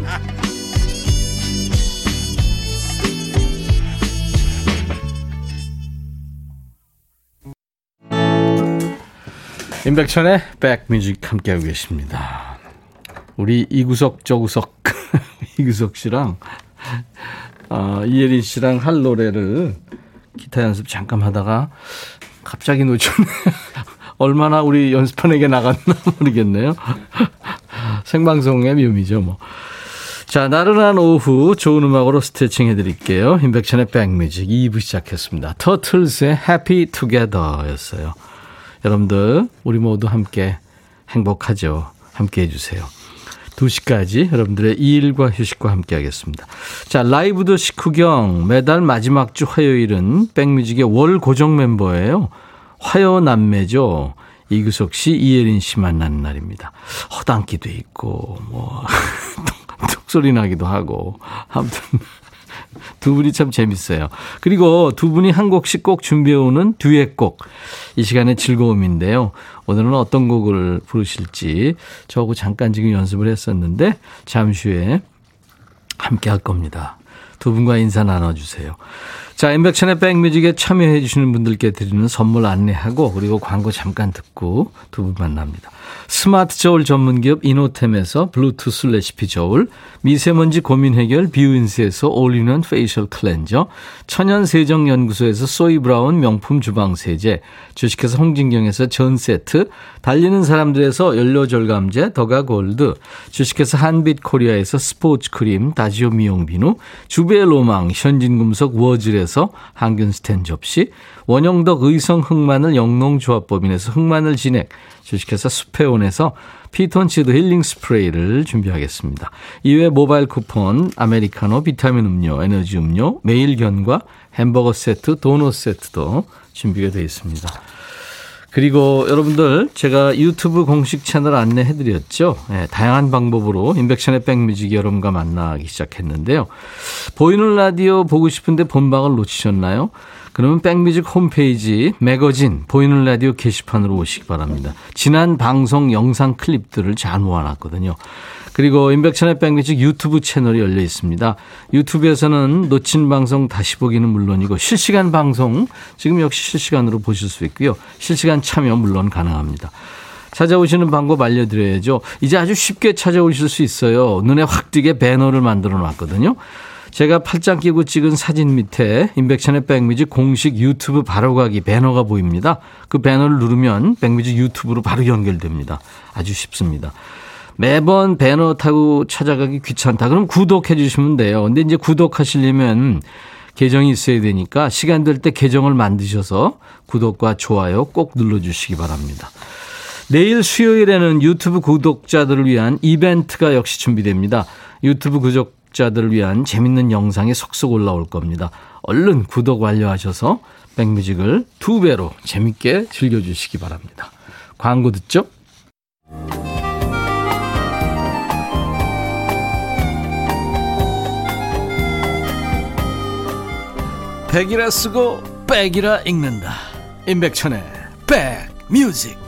[SPEAKER 1] 임백천의 백뮤직 함께하고 계십니다. 우리 이구석 저구석 이구석 씨랑 어, 이예린 씨랑 할 노래를 기타 연습 잠깐 하다가 갑자기 놓쳤네. 얼마나 우리 연습판에게 나갔나 모르겠네요. 생방송의 묘미죠, 뭐. 자, 나른한 오후 좋은 음악으로 스트레칭 해드릴게요. 임백천의 백뮤직 2부 시작했습니다. 터틀스의 Happy Together 였어요. 여러분들, 우리 모두 함께 행복하죠. 함께 해주세요. 2시까지 여러분들의 일과 휴식과 함께 하겠습니다. 자, 라이브 더 식후경 매달 마지막 주 화요일은 백뮤직의 월 고정 멤버예요. 화요 남매죠. 이규석 씨, 이예린 씨 만나는 날입니다. 허당기도 있고, 뭐, 톡소리 나기도 하고. 아무튼. 두 분이 참 재밌어요. 그리고 두 분이 한 곡씩 꼭 준비해오는 듀엣곡. 이 시간의 즐거움인데요. 오늘은 어떤 곡을 부르실지 저하고 잠깐 지금 연습을 했었는데 잠시 후에 함께 할 겁니다. 두 분과 인사 나눠주세요. 자, 임백천의 백뮤직에 참여해 주시는 분들께 드리는 선물 안내하고 그리고 광고 잠깐 듣고 두 분 만납니다. 스마트 저울 전문기업 이노템에서 블루투스 레시피 저울, 미세먼지 고민 해결 뷰인스에서 올리는 facial cleanser, 천연 세정 연구소에서 소이 브라운 명품 주방 세제, 주식회사 홍진경에서 전 세트, 달리는 사람들에서 연료 절감제 더가 골드, 주식회사 한빛 코리아에서 스포츠 크림 다지오 미용 비누, 주베 로망 현진금속 워즐에서 항균 스텐 접시, 원형덕 의성 흑마늘 영농조합법인에서 흑마늘 진액, 주식회사 수페온에서 피톤치드 힐링 스프레이를 준비하겠습니다. 이외에 모바일 쿠폰, 아메리카노, 비타민 음료, 에너지 음료, 매일견과 햄버거 세트, 도넛 세트도 준비가 되어 있습니다. 그리고 여러분들 제가 유튜브 공식 채널 안내해드렸죠. 네, 다양한 방법으로 인백션의 백뮤직 여러분과 만나기 시작했는데요. 보이는 라디오 보고 싶은데 본방을 놓치셨나요? 그러면 백뮤직 홈페이지 매거진 보이는 라디오 게시판으로 오시기 바랍니다. 지난 방송 영상 클립들을 잘 모아놨거든요. 그리고 인백천의 백뮤직 유튜브 채널이 열려 있습니다. 유튜브에서는 놓친 방송 다시 보기는 물론이고 실시간 방송 지금 역시 실시간으로 보실 수 있고요. 실시간 참여 물론 가능합니다. 찾아오시는 방법 알려드려야죠. 이제 아주 쉽게 찾아오실 수 있어요. 눈에 확 띄게 배너를 만들어 놨거든요. 제가 팔짱 끼고 찍은 사진 밑에 인백션의 백뮤직 공식 유튜브 바로가기 배너가 보입니다. 그 배너를 누르면 백뮤직 유튜브로 바로 연결됩니다. 아주 쉽습니다. 매번 배너 타고 찾아가기 귀찮다. 그럼 구독해 주시면 돼요. 근데 이제 구독하시려면 계정이 있어야 되니까 시간 될 때 계정을 만드셔서 구독과 좋아요 꼭 눌러주시기 바랍니다. 내일 수요일에는 유튜브 구독자들을 위한 이벤트가 역시 준비됩니다. 유튜브 구독 구독자들을 위한 재밌는 영상이 속속 올라올 겁니다. 얼른 구독 완료하셔서 백뮤직을 두 배로 재밌게 즐겨주시기 바랍니다. 광고 듣죠? 백이라 쓰고 백이라 읽는다. 임백천의 백뮤직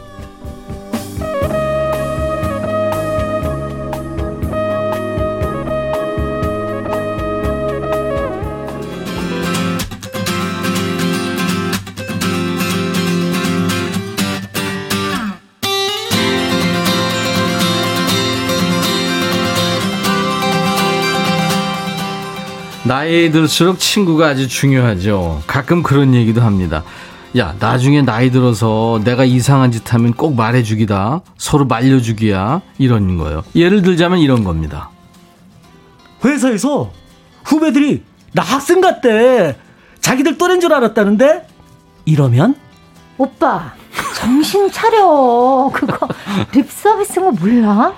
[SPEAKER 1] 나이 들수록 친구가 아주 중요하죠. 가끔 그런 얘기도 합니다. 야, 나중에 나이 들어서 내가 이상한 짓 하면 꼭 말해주기다. 서로 말려주기야. 이런 거예요. 예를 들자면 이런 겁니다.
[SPEAKER 4] 회사에서 후배들이 나 학생 같대. 자기들 또래인 줄 알았다는데? 이러면?
[SPEAKER 5] 오빠, 정신 차려. 그거 립 서비스인 거 몰라?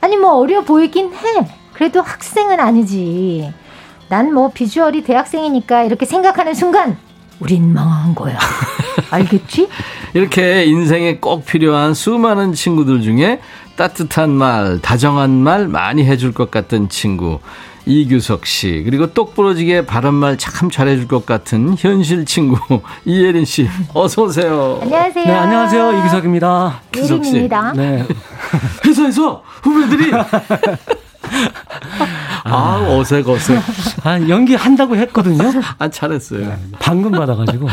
[SPEAKER 5] 아니, 뭐 어려 보이긴 해. 그래도 학생은 아니지. 난 뭐 비주얼이 대학생이니까 이렇게 생각하는 순간 우린 망한 거야. 알겠지?
[SPEAKER 1] 이렇게 인생에 꼭 필요한 수많은 친구들 중에 따뜻한 말, 다정한 말 많이 해줄 것 같은 친구. 이규석 씨, 그리고 똑부러지게 바른말 참 잘해줄 것 같은 현실 친구, 이예린 씨. 어서오세요.
[SPEAKER 5] 안녕하세요.
[SPEAKER 4] 네, 안녕하세요. 이규석입니다.
[SPEAKER 5] 예린입니다. 네.
[SPEAKER 1] 회사에서 후배들이 아, 어색, 어색.
[SPEAKER 4] 아, 연기 한다고 했거든요.
[SPEAKER 1] 아, 잘했어요. 네,
[SPEAKER 4] 방금 받아가지고.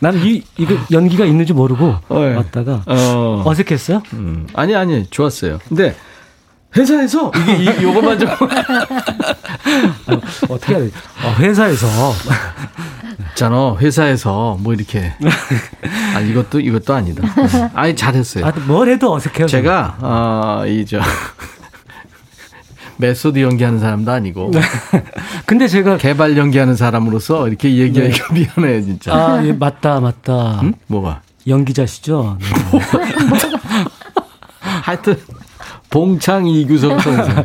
[SPEAKER 4] 나는 이, 이거 연기가 있는지 모르고 어, 예. 왔다가 어. 어색했어요? 음.
[SPEAKER 1] 아니, 아니, 좋았어요. 근데 회사에서 이게 이, 요것만 좀. 아,
[SPEAKER 4] 어떻게 해야 돼? 어, 회사에서.
[SPEAKER 1] 있잖아, 회사에서 뭐 이렇게. 아, 이것도, 이것도 아니다. 아니, 잘했어요. 아,
[SPEAKER 4] 뭘 해도 어색해요.
[SPEAKER 1] 제가, 어, 이, 저. method 연기하는 사람도 아니고. 네.
[SPEAKER 4] 근데 제가
[SPEAKER 1] 개발 연기하는 사람으로서 이렇게 얘기하기가 네. 미안해요, 진짜.
[SPEAKER 4] 아, 예, 맞다, 맞다. 응?
[SPEAKER 1] 뭐가?
[SPEAKER 4] 연기자시죠? 네.
[SPEAKER 1] 하여튼 봉창 이규석 선생.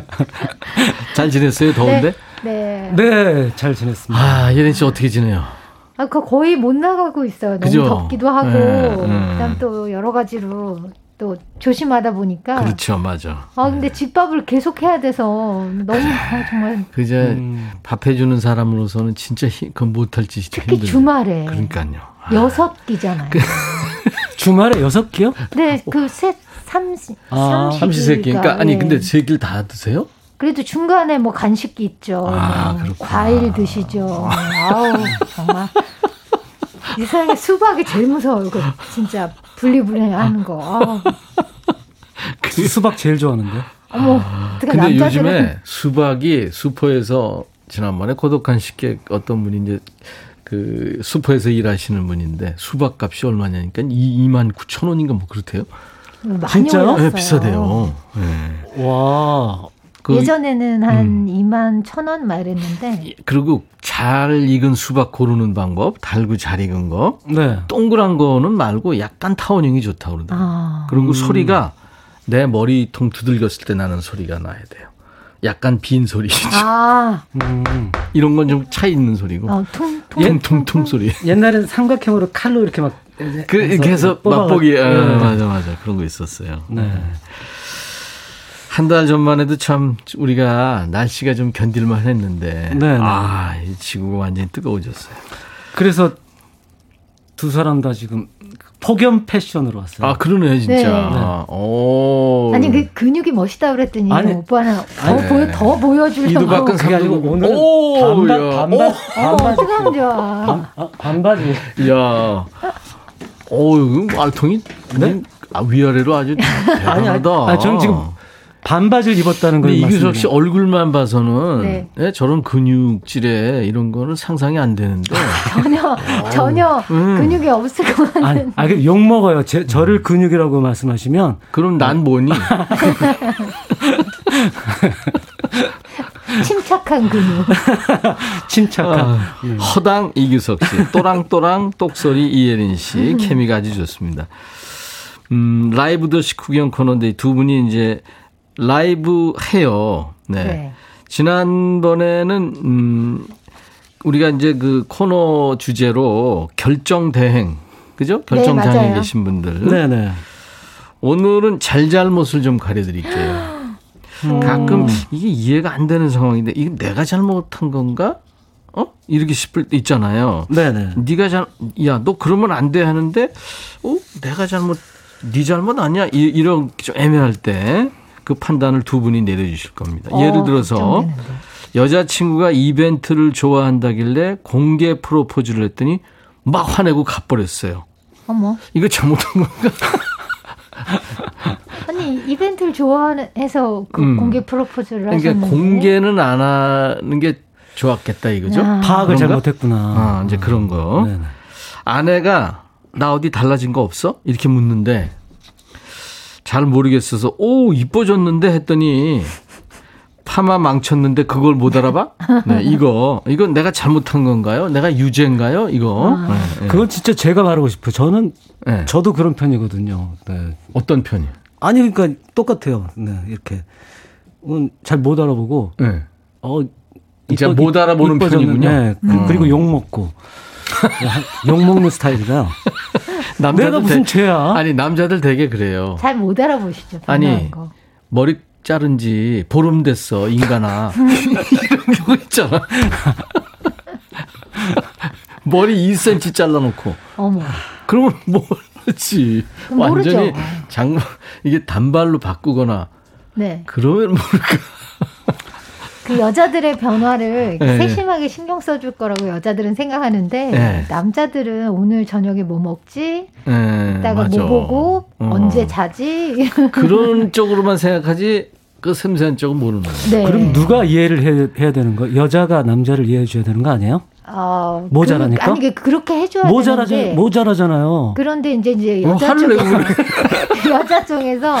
[SPEAKER 1] 잘 지냈어요? 더운데?
[SPEAKER 4] 네. 네, 네 잘 지냈습니다.
[SPEAKER 1] 아, 예린 씨 어떻게 지내요?
[SPEAKER 5] 아, 그 거의 못 나가고 있어요. 너무 그죠? 덥기도 하고, 네, 네. 그다음 또 여러 가지로 또 조심하다 보니까
[SPEAKER 1] 그렇죠, 맞아.
[SPEAKER 5] 아 근데 집밥을 계속 해야 돼서 너무 아, 정말
[SPEAKER 1] 그저 음. 밥 해주는 사람으로서는 진짜 그 못할 짓이
[SPEAKER 5] 특히 힘들어요. 주말에
[SPEAKER 1] 그러니까요.
[SPEAKER 5] 아. 여섯 끼잖아요. 그
[SPEAKER 4] 주말에 여섯 끼요?
[SPEAKER 5] 네, 그셋 삼시 아,
[SPEAKER 1] 삼시세끼. 그러니까 아니 네. 근데 세 끼를 다 드세요?
[SPEAKER 5] 그래도 중간에 뭐 간식이 있죠. 아, 뭐 과일 드시죠. 아우 정말 이 세상에 수박이 제일 무서워요. 그 진짜 분리분리하는 거. 아우.
[SPEAKER 4] 그 수박 제일 좋아하는데.
[SPEAKER 5] 어머,
[SPEAKER 1] 근데 남자들은... 요즘에 수박이 슈퍼에서 지난번에 고독한 식객 어떤 분이 이제 그 슈퍼에서 일하시는 분인데 수박 값이 얼마냐니까 2만 9천 원인가 뭐 그렇대요.
[SPEAKER 5] 진짜요?
[SPEAKER 1] 네, 비싸대요. 네.
[SPEAKER 4] 와.
[SPEAKER 5] 그 예전에는 한 음. 2만 천 원 막 이랬는데.
[SPEAKER 1] 그리고 잘 익은 수박 고르는 방법, 달고 잘 익은 거. 네. 동그란 거는 말고 약간 타원형이 좋다고 그러더라고요. 아. 그리고 음. 소리가 내 머리통 두들겼을 때 나는 소리가 나야 돼요. 약간 빈 소리죠. 아. 음. 이런 건 좀 차 있는 소리고. 어, 퉁, 퉁, 퉁, 퉁 소리.
[SPEAKER 4] 옛날엔 삼각형으로 칼로 이렇게 막.
[SPEAKER 1] 그, 이렇게 해서 맛보기. 아, 네. 맞아, 맞아. 그런 거 있었어요. 네. 한 달 전만 해도 참 우리가 날씨가 좀 견딜만 했는데. 네, 네. 아, 지구가 완전히 뜨거워졌어요.
[SPEAKER 4] 그래서 두 사람 다 지금 폭염 패션으로 왔어요.
[SPEAKER 1] 아 그러네 진짜. 네. 네. 오.
[SPEAKER 5] 아니 그 근육이 멋있다 그랬더니 아니, 오빠는 더 아니, 보여 더 보여주려고.
[SPEAKER 1] 이두박근 그게 아니고
[SPEAKER 4] 오늘 반바 반바
[SPEAKER 5] 반바지. 어, 좋아.
[SPEAKER 4] 반, 반바지.
[SPEAKER 1] 야. 오, 이거 알통이 네? 아, 위아래로 아주 대단하다. 아니, 아니,
[SPEAKER 4] 아니, 저는 지금 반바지를 입었다는 걸
[SPEAKER 1] 이규석 씨 얼굴만 봐서는 네. 네, 저런 근육질에 이런 거는 상상이 안 되는데
[SPEAKER 5] 전혀 전혀 음. 근육이 없을 것 같은. 아니,
[SPEAKER 4] 아니 욕 먹어요. 제, 저를 근육이라고 말씀하시면
[SPEAKER 1] 그럼 난 뭐니?
[SPEAKER 5] 침착한 근육.
[SPEAKER 4] 침착한. 아,
[SPEAKER 1] 음. 허당 이규석 씨, 또랑또랑 똑소리 이예린 씨, 음. 케미가 아주 좋습니다. 음, 라이브 더시 구경 코너인데 두 분이 이제 라이브 해요. 네. 네. 지난번에는 음 우리가 이제 그 코너 주제로 결정 대행 그죠? 결정장에 네, 계신 분들. 네, 네. 오늘은 잘잘못을 좀 가려 드릴게요. 음. 가끔 이게 이해가 안 되는 상황인데 이게 내가 잘못한 건가? 어? 이렇게 싶을 때 있잖아요. 네네. 네. 가 잘, 야, 너 그러면 안 돼 하는데, 어? 내가 잘못, 네 잘못 아니야? 이, 이런 좀 애매할 때. 그 판단을 두 분이 내려주실 겁니다. 어, 예를 들어서 여자친구가 이벤트를 좋아한다길래 공개 프로포즈를 했더니 막 화내고 가버렸어요.
[SPEAKER 5] 어머.
[SPEAKER 1] 이거 잘못한 건가?
[SPEAKER 5] 아니 이벤트를 좋아해서 그 음. 공개 프로포즈를 그러니까 하셨는데
[SPEAKER 1] 공개는 안 하는 게 좋았겠다 이거죠. 야.
[SPEAKER 4] 파악을? 잘못했구나.
[SPEAKER 1] 아, 이제 그런 거. 네 아내가 나 어디 달라진 거 없어? 이렇게 묻는데 잘 모르겠어서 오 이뻐졌는데 했더니 파마 망쳤는데 그걸 못 알아봐? 네, 이거 이건 내가 잘못한 건가요? 내가 유죄인가요? 이거 아.
[SPEAKER 4] 네, 네. 그건 진짜 제가 말하고 싶어요. 저는 네. 저도 그런 편이거든요. 네.
[SPEAKER 1] 어떤 편이?
[SPEAKER 4] 아니 그러니까 똑같아요. 네, 이렇게 잘 못 알아보고 네.
[SPEAKER 1] 어 이제 못 알아보는 편이군요. 네,
[SPEAKER 4] 그, 음. 그리고 욕 먹고 욕 먹는 스타일이라. 남자들 내가 무슨 대, 죄야?
[SPEAKER 1] 아니 남자들 되게 그래요.
[SPEAKER 5] 잘 못 알아보시죠.
[SPEAKER 1] 아니 거. 머리 자른 지 보름 됐어 인간아 이런 경우 있잖아. 머리 2cm 잘라놓고. 어머. 그러면 모르지. 완전히 장 이게 단발로 바꾸거나. 네. 그러면 모를까.
[SPEAKER 5] 그 여자들의 변화를 네. 세심하게 신경 써줄 거라고 여자들은 생각하는데 네. 남자들은 오늘 저녁에 뭐 먹지? 네, 이따가 뭐 맞아. 뭐 보고 어. 언제 자지?
[SPEAKER 1] 그런 쪽으로만 생각하지 그 섬세한 쪽은 모르는 거예요.
[SPEAKER 4] 네. 그럼 누가 이해를 해, 해야 되는 거? 여자가 남자를 이해해 줘야 되는 거 아니에요? 어, 모자라니까?
[SPEAKER 5] 그, 아니, 그렇게 해줘야
[SPEAKER 4] 모자라지, 되는데. 모자라잖아요.
[SPEAKER 5] 그런데 이제, 이제 어, 여자 어, 쪽에서, 여자 쪽에서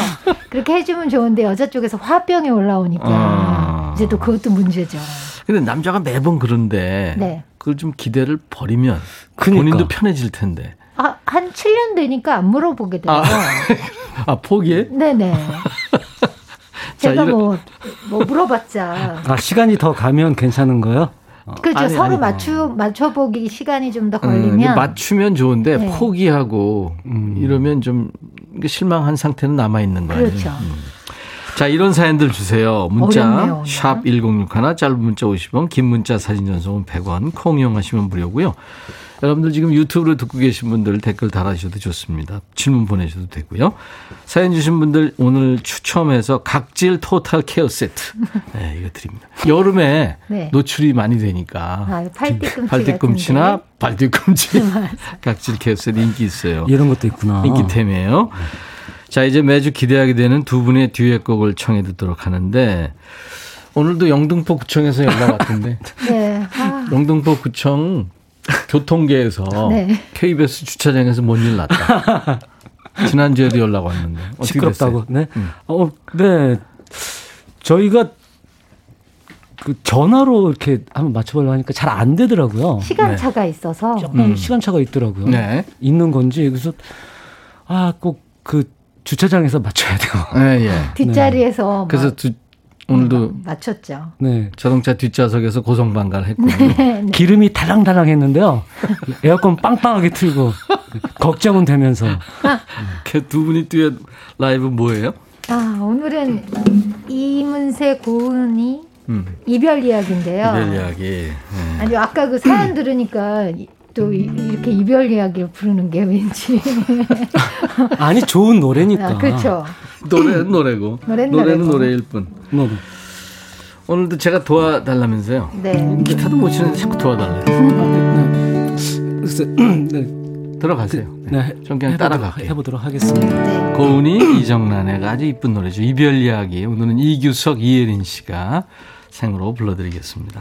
[SPEAKER 5] 그렇게 해주면 좋은데 여자 쪽에서 화병이 올라오니까 아. 이제 또 그것도 문제죠.
[SPEAKER 1] 근데 남자가 매번 그런데 네. 그걸 좀 기대를 버리면 그러니까. 본인도 편해질 텐데.
[SPEAKER 5] 아, 한 7년 되니까 안 물어보게 돼요. 아,
[SPEAKER 1] 아 포기해?
[SPEAKER 5] 네네. 제가 이런... 뭐, 뭐 물어봤자.
[SPEAKER 4] 아, 시간이 더 가면 괜찮은 거요?
[SPEAKER 5] 어. 그렇죠. 아니, 서로 아니, 맞추 맞춰보기 시간이 좀 더 걸리면
[SPEAKER 1] 음, 맞추면 좋은데 네. 포기하고 음. 이러면 좀 실망한 상태는 남아 있는 거예요.
[SPEAKER 5] 그렇죠. 음.
[SPEAKER 1] 자, 이런 사연들 주세요. 문자 샵 1061, 짧은 문자 50원, 긴 문자 사진 전송은 100원, 콩 이용하시면 무료고요. 여러분들 지금 유튜브로 듣고 계신 분들 댓글 달아주셔도 좋습니다. 질문 보내셔도 되고요. 사연 주신 분들 오늘 추첨해서 각질 토탈 케어 세트. 네, 이거 드립니다. 여름에 네. 노출이 많이 되니까.
[SPEAKER 5] 아, 팔뒤꿈치.
[SPEAKER 1] 팔뒤꿈치나 발뒤꿈치. 각질 케어 세트 인기 있어요.
[SPEAKER 6] 이런 것도 있구나.
[SPEAKER 1] 인기템이에요. 네. 자, 이제 매주 기대하게 되는 두 분의 듀엣곡을 청해 듣도록 하는데, 오늘도 영등포 구청에서 연락 왔던데. 네. 아. 영등포 구청 교통계에서 네. KBS 주차장에서 뭔 일 났다. 지난주에도 연락 왔는데.
[SPEAKER 6] 시끄럽다고. 네. 음. 어, 네. 저희가 그 전화로 이렇게 한번 맞춰보려고 하니까 잘 안 되더라고요.
[SPEAKER 5] 시간차가 네. 있어서.
[SPEAKER 6] 조금 음. 시간차가 있더라고요. 네. 있는 건지. 그래서 아, 꼭 그 주차장에서 맞춰야 돼요.
[SPEAKER 1] 네, 예.
[SPEAKER 5] 뒷자리에서.
[SPEAKER 1] 그래서 두, 오늘도
[SPEAKER 5] 맞췄죠.
[SPEAKER 1] 네. 자동차 뒷좌석에서 고성방가를 했고 네,
[SPEAKER 6] 네. 기름이 달랑달랑 했는데요. 에어컨 빵빵하게 틀고 걱정은 되면서.
[SPEAKER 1] 두 분이 듀엣 라이브 뭐예요?
[SPEAKER 5] 아 오늘은 이문세 고은이 음. 이별 이야기인데요.
[SPEAKER 1] 이별 이야기. 네.
[SPEAKER 5] 아니 아까 그 사연 들으니까 또 이 렇게 이별 이야기를 부르는 게 왠지
[SPEAKER 6] 아니 좋은 노래니까. 아,
[SPEAKER 5] 그렇죠.
[SPEAKER 1] 노래는 노래고 노래는, 노래는 노래일 뿐. 뭐. 오늘도 제가 도와달라면서요. 네. 기타도 못 치는데 자꾸 도와달래요. 네. 들어가세요. 네. 좀 그냥 따라가
[SPEAKER 6] 해보도록 하겠습니다. 네.
[SPEAKER 1] 고은이 이정란의 아주 이쁜 노래죠. 이별 이야기. 오늘은 이규석, 이예린 씨가 생으로 불러드리겠습니다.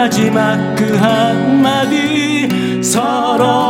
[SPEAKER 4] 마지막 그 한마디 서러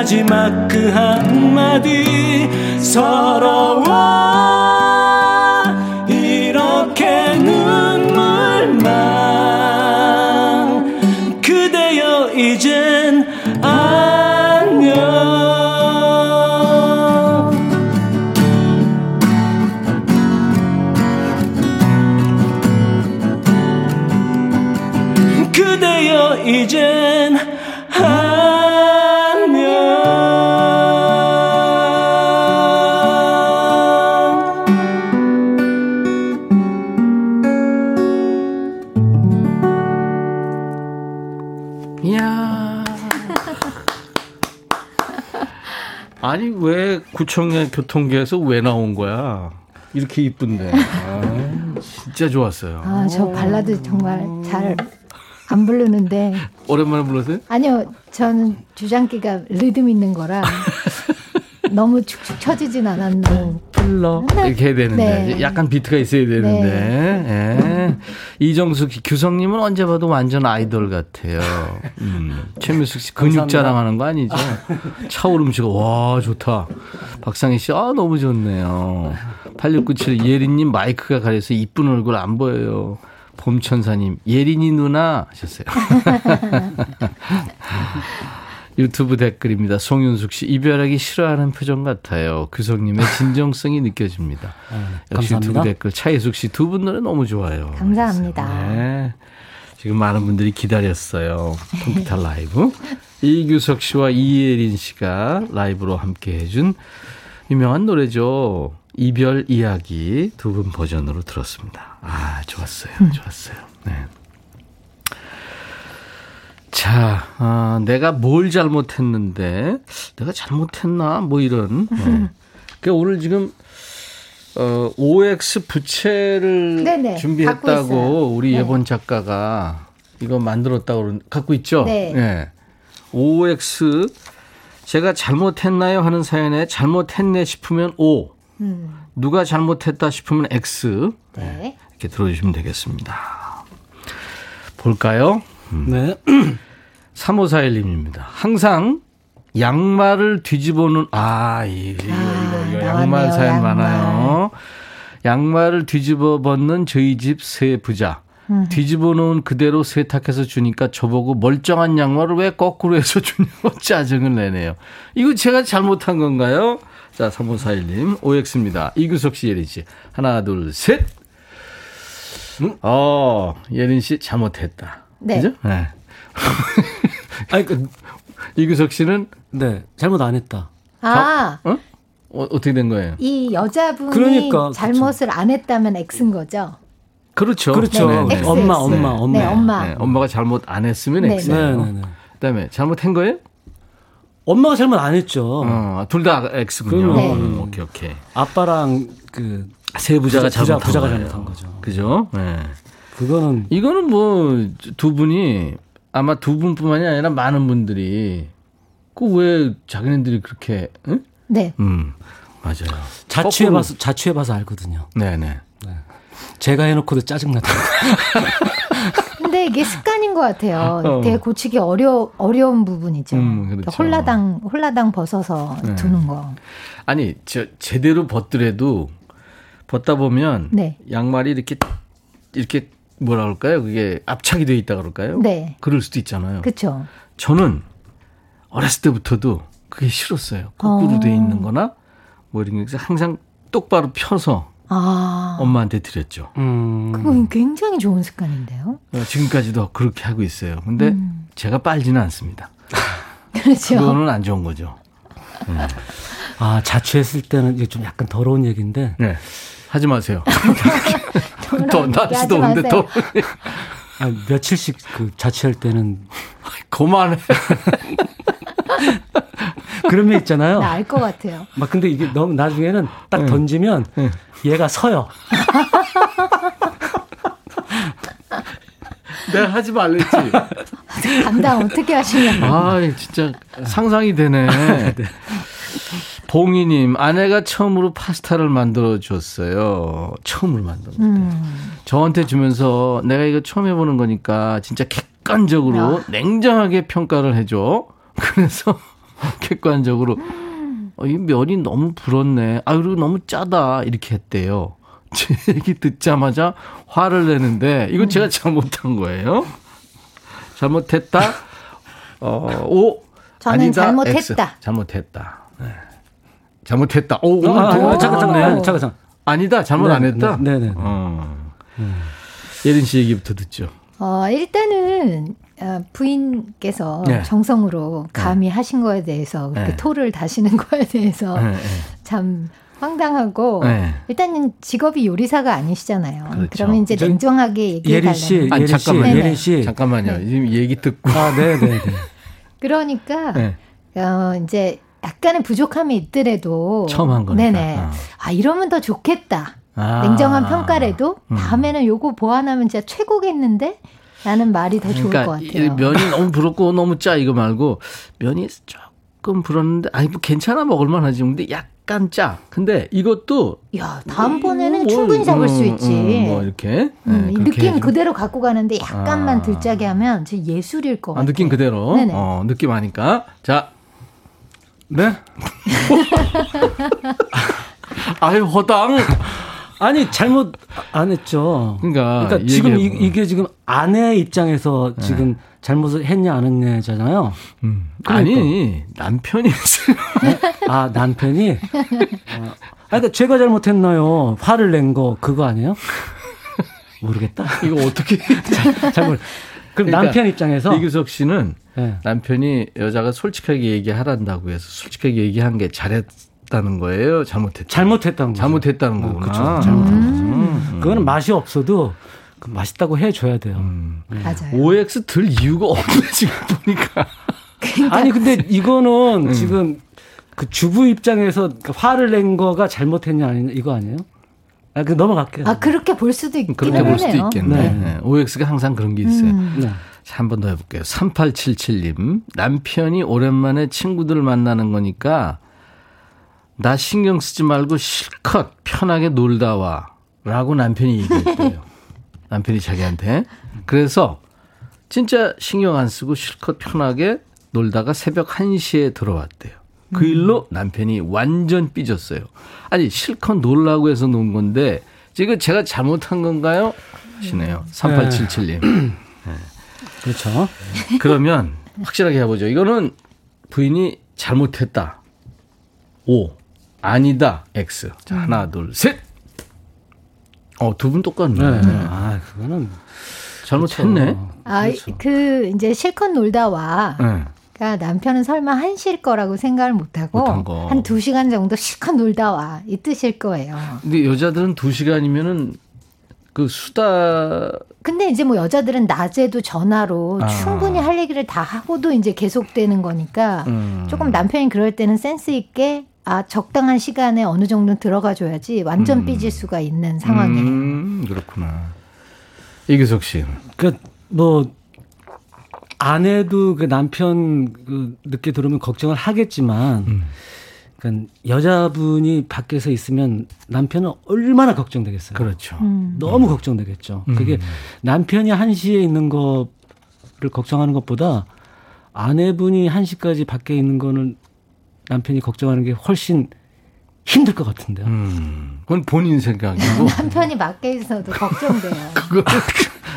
[SPEAKER 4] 마지막 그 한마디. 서러워 이야.
[SPEAKER 1] 아니 왜 구청의 교통계에서 왜 나온 거야? 이렇게 이쁜데. 아, 진짜 좋았어요.
[SPEAKER 5] 아, 저 발라드 정말 잘 안 부르는데.
[SPEAKER 1] 오랜만에 불렀어요?
[SPEAKER 5] 아니요. 저는 주장기가 리듬 있는 거라 너무 축축 처지진 않았나.
[SPEAKER 1] 불러 이렇게 해야 되는데 네. 약간 비트가 있어야 되는데 네. 예. 이정숙 규성님은 언제 봐도 완전 아이돌 같아요. 음. 최민숙 씨 근육 자랑하는 거 아니죠? 차오름 씨가 와 좋다. 박상희 씨 아 너무 좋네요. 8697 예린님 마이크가 가려서 이쁜 얼굴 안 보여요. 봄천사님 예린이 누나 하셨어요. 유튜브 댓글입니다. 송윤숙 씨 이별하기 싫어하는 표정 같아요. 규성님의 진정성이 느껴집니다. 아, 역시 유튜브 댓글 차혜숙 씨 두 분 노래 너무 좋아요.
[SPEAKER 5] 감사합니다. 네.
[SPEAKER 1] 지금 많은 분들이 기다렸어요. 컴퓨터 라이브. 이규석 씨와 이예린 씨가 라이브로 함께 해준 유명한 노래죠. 이별 이야기 두 분 버전으로 들었습니다. 아, 좋았어요. 음. 좋았어요. 네. 자, 아, 내가 뭘 잘못했는데, 내가 잘못했나? 뭐 이런. 네. 그 오늘 지금, 어, OX 부채를 네네, 준비했다고 우리 네. 예본 작가가 이거 만들었다고 갖고 있죠? 네. 네. OX 제가 잘못했나요? 하는 사연에 잘못했네 싶으면 O. 음. 누가 잘못했다 싶으면 X. 네. 이렇게 들어주시면 되겠습니다. 볼까요? 음. 네. 3541님입니다. 항상 양말을 뒤집어놓은, 아, 이거, 이거, 이거, 아, 양말 사연 양말. 많아요. 양말을 뒤집어 벗는 저희 집 새 부자. 음. 뒤집어 놓은 그대로 세탁해서 주니까 저보고 멀쩡한 양말을 왜 거꾸로 해서 주냐고 짜증을 내네요. 이거 제가 잘못한 건가요? 자, 3541님, OX입니다. 이규석 씨, 예린 씨. 하나, 둘, 셋. 음? 어, 예린 씨 잘못했다. 네. 그죠? 네. 아니, 그, 이규석 씨는?
[SPEAKER 4] 네, 잘못 안 했다.
[SPEAKER 5] 아.
[SPEAKER 1] 자, 어? 어? 어떻게 된 거예요?
[SPEAKER 5] 이 여자분이 그러니까, 잘못을 그렇죠. 안 했다면 X인 거죠?
[SPEAKER 1] 그렇죠.
[SPEAKER 4] 그렇죠. 네, 네, 네. 엄마, 엄마, 엄마.
[SPEAKER 5] 네, 엄마. 네,
[SPEAKER 1] 엄마가 잘못 안 했으면 네, X예요. 네, 네, 네. 그다음에 잘못한 거예요?
[SPEAKER 4] 엄마가 잘못 안 했죠.
[SPEAKER 1] 어, 둘다 X군요. 네. 음, 오케이, 오케이.
[SPEAKER 4] 아빠랑 그
[SPEAKER 1] 세부자가
[SPEAKER 4] 부자,
[SPEAKER 1] 잘못한
[SPEAKER 4] 부자가 잘못한 거죠.
[SPEAKER 1] 그죠? 네.
[SPEAKER 4] 그거는
[SPEAKER 1] 이거는 뭐 두 분이 아마 두 분뿐만이 아니라 많은 분들이 그 왜 자기네들이 그렇게 응?
[SPEAKER 5] 네.
[SPEAKER 1] 음. 맞아요.
[SPEAKER 4] 자취해 봐서 자취해 봐서 알거든요.
[SPEAKER 1] 네, 네. 네.
[SPEAKER 4] 제가 해 놓고도 짜증나다.
[SPEAKER 5] 근데 이게 습관인 것 같아요. 어. 되게 고치기 어려 어려운 부분이죠. 음, 그렇죠. 홀라당 홀라당 벗어서 네. 두는 거.
[SPEAKER 1] 아니 저 제대로 벗더라도 벗다 보면 네. 양말이 이렇게 이렇게 뭐라 그럴까요? 그게 압착이 돼 있다 그럴까요?
[SPEAKER 5] 네.
[SPEAKER 1] 그럴 수도 있잖아요.
[SPEAKER 5] 그렇죠.
[SPEAKER 1] 저는 어렸을 때부터도 그게 싫었어요. 거꾸로 어. 돼 있는 거나 뭐 이런 게 항상 똑바로 펴서 아. 엄마한테 드렸죠.
[SPEAKER 5] 음. 그건 굉장히 좋은 습관인데요.
[SPEAKER 1] 어, 지금까지도 그렇게 하고 있어요. 근데 음. 제가 빨지는 않습니다.
[SPEAKER 5] 그렇죠.
[SPEAKER 1] 그거는 안 좋은 거죠.
[SPEAKER 4] 음. 아, 자취했을 때는 이게 좀 약간 더러운 얘기인데.
[SPEAKER 1] 네. 하지 마세요. 더, 날씨 더운데 더.
[SPEAKER 4] 아, 며칠씩 그 자취할 때는.
[SPEAKER 1] 그만해.
[SPEAKER 4] 그런 면 있잖아요.
[SPEAKER 5] 알것 같아요.
[SPEAKER 4] 막 근데 이게 너무 나중에는 딱 던지면 응. 얘가 서요.
[SPEAKER 1] 내가 하지 말랬지.
[SPEAKER 5] 감당 어떻게 하시냐.
[SPEAKER 1] 아, 진짜 상상이 되네. 네. 봉이님, 아내가 처음으로 파스타를 만들어 줬어요. 처음으로 만들었는데. 음. 저한테 주면서 내가 이거 처음 해보는 거니까 진짜 객관적으로 야. 냉정하게 평가를 해줘. 그래서 객관적으로 어, 이 면이 너무 불었네. 아 그리고 너무 짜다 이렇게 했대요. 제 얘기 듣자마자 화를 내는데 이거 제가 음. 잘못한 거예요. 잘못했다. 어, 오.
[SPEAKER 5] 저는 아니다, 잘못했다. X.
[SPEAKER 1] 잘못했다. 네. 잘못했다. 오, 오, 아,
[SPEAKER 4] 아, 잠깐, 잠깐, 잠깐, 잠깐.
[SPEAKER 1] 아니다, 잘못 네, 안 했다. 네, 네. 네. 어. 음. 예린 씨 얘기부터 듣죠.
[SPEAKER 5] 어, 일단은 어, 부인께서 네. 정성으로 감히 네. 하신 거에 대해서 그렇게 네. 토를 다시는 거에 대해서 네, 네. 참 황당하고 일단은 직업이 요리사가 아니시잖아요. 그렇죠. 그러면 이제 냉정하게 얘기해 달라는.
[SPEAKER 4] 씨, 아니, 잠깐만,
[SPEAKER 1] 예린 씨, 잠깐만요. 지금 얘기 듣고.
[SPEAKER 4] 아, 네, 네, 네.
[SPEAKER 5] 그러니까 어, 이제 약간의 부족함이 있더라도
[SPEAKER 1] 처음 한 거니까.
[SPEAKER 5] 네네. 어. 아 이러면 더 좋겠다. 아. 냉정한 평가라도 음. 다음에는 요거 보완하면 진짜 최고겠는데 라는 말이 더
[SPEAKER 1] 그러니까
[SPEAKER 5] 좋을 것 같아요.
[SPEAKER 1] 면이 너무 부럽고 너무 짜 이거 말고 면이 조금 불었는데 아니 뭐 괜찮아 먹을만 하지 근데 약간 짜. 근데 이것도
[SPEAKER 5] 야 다음번에는 뭐, 충분히 잡을 음, 수 있지. 음,
[SPEAKER 1] 뭐 이렇게
[SPEAKER 5] 음, 네, 느낌 해주면. 그대로 갖고 가는데 약간만 아. 들짜게 하면 진짜 예술일 것 아, 같아요.
[SPEAKER 1] 느낌 그대로. 네네. 어, 느낌 아니까 자. 네. 아유 허당.
[SPEAKER 4] 아니 잘못 안 했죠.
[SPEAKER 1] 그러니까,
[SPEAKER 4] 그러니까 지금 이, 이게 지금 아내 입장에서 네. 지금 잘못을 했냐 안 했냐잖아요.
[SPEAKER 1] 음. 그러니까. 아니 남편이
[SPEAKER 4] 네? 아 남편이 어. 아 그러니까 제가 잘못했나요? 화를 낸 거 그거 아니에요? 모르겠다.
[SPEAKER 1] 이거 어떻게
[SPEAKER 4] 잘못. 그럼 그러니까 남편 입장에서
[SPEAKER 1] 이규석 씨는 네. 남편이 여자가 솔직하게 얘기하란다고 해서 솔직하게 얘기한 게 잘했. 잘못했다는 거예요? 잘못했
[SPEAKER 4] 잘못했다는
[SPEAKER 1] 거죠. 잘못했다는 거구나. 그렇죠.
[SPEAKER 4] 잘못한 음. 거죠. 그거는 맛이 없어도 그 맛있다고 해줘야 돼요.
[SPEAKER 1] 음. 네. 맞아요. OX 들 이유가 없네 지금 보니까.
[SPEAKER 4] 그러니까. 아니 근데 이거는 음. 지금 그 주부 입장에서 화를 낸 거가 잘못했냐 아니냐 이거 아니에요? 아, 그 넘어갈게요.
[SPEAKER 5] 아 그렇게 볼 수도 있긴
[SPEAKER 1] 그렇게 볼 수도 있겠네. 네. 네. OX가 항상 그런 게 있어요. 음. 네. 한번 더 해볼게요. 3877님. 남편이 오랜만에 친구들 만나는 거니까 나 신경 쓰지 말고 실컷 편하게 놀다 와. 라고 남편이 얘기했대요. 남편이 자기한테. 그래서 진짜 신경 안 쓰고 실컷 편하게 놀다가 새벽 1시에 들어왔대요. 그 일로 남편이 완전 삐졌어요. 아니, 실컷 놀라고 해서 논 건데, 지금 제가 잘못한 건가요? 시네요. 3877님. 네.
[SPEAKER 4] 그렇죠.
[SPEAKER 1] 그러면 확실하게 해보죠. 이거는 부인이 잘못했다. 오. 아니다. X. 자, 음. 하나, 둘, 셋. 어, 두 분 똑같네. 네.
[SPEAKER 4] 아, 그거는
[SPEAKER 1] 잘못했네. 그렇죠.
[SPEAKER 5] 아, 그렇죠. 그 이제 실컷 놀다 와. 네. 그러니까 남편은 설마 한시일 거라고 생각을 못하고 한 두 시간 정도 실컷 놀다 와. 이 뜻일 거예요.
[SPEAKER 1] 근데 여자들은 두 시간이면은 그 수다.
[SPEAKER 5] 근데 이제 뭐 여자들은 낮에도 전화로 아. 충분히 할 얘기를 다 하고도 이제 계속되는 거니까 음. 조금 남편이 그럴 때는 센스 있게 아 적당한 시간에 어느 정도 들어가 줘야지 완전 음. 삐질 수가 있는 상황이에요. 음,
[SPEAKER 1] 그렇구나. 이규석 씨.
[SPEAKER 4] 그뭐 아내도 그 남편 그 늦게 들어오면 걱정을 하겠지만 음. 그러니까 여자분이 밖에서 있으면 남편은 얼마나 걱정되겠어요.
[SPEAKER 1] 그렇죠.
[SPEAKER 4] 음. 너무 걱정되겠죠. 음. 그게 남편이 한시에 있는 거를 걱정하는 것보다 아내분이 한시까지 밖에 있는 거는 남편이 걱정하는 게 훨씬 힘들 것 같은데요. 음,
[SPEAKER 1] 그건 본인 생각이고.
[SPEAKER 5] 남편이 밖에 있어도 걱정돼요.
[SPEAKER 1] 그거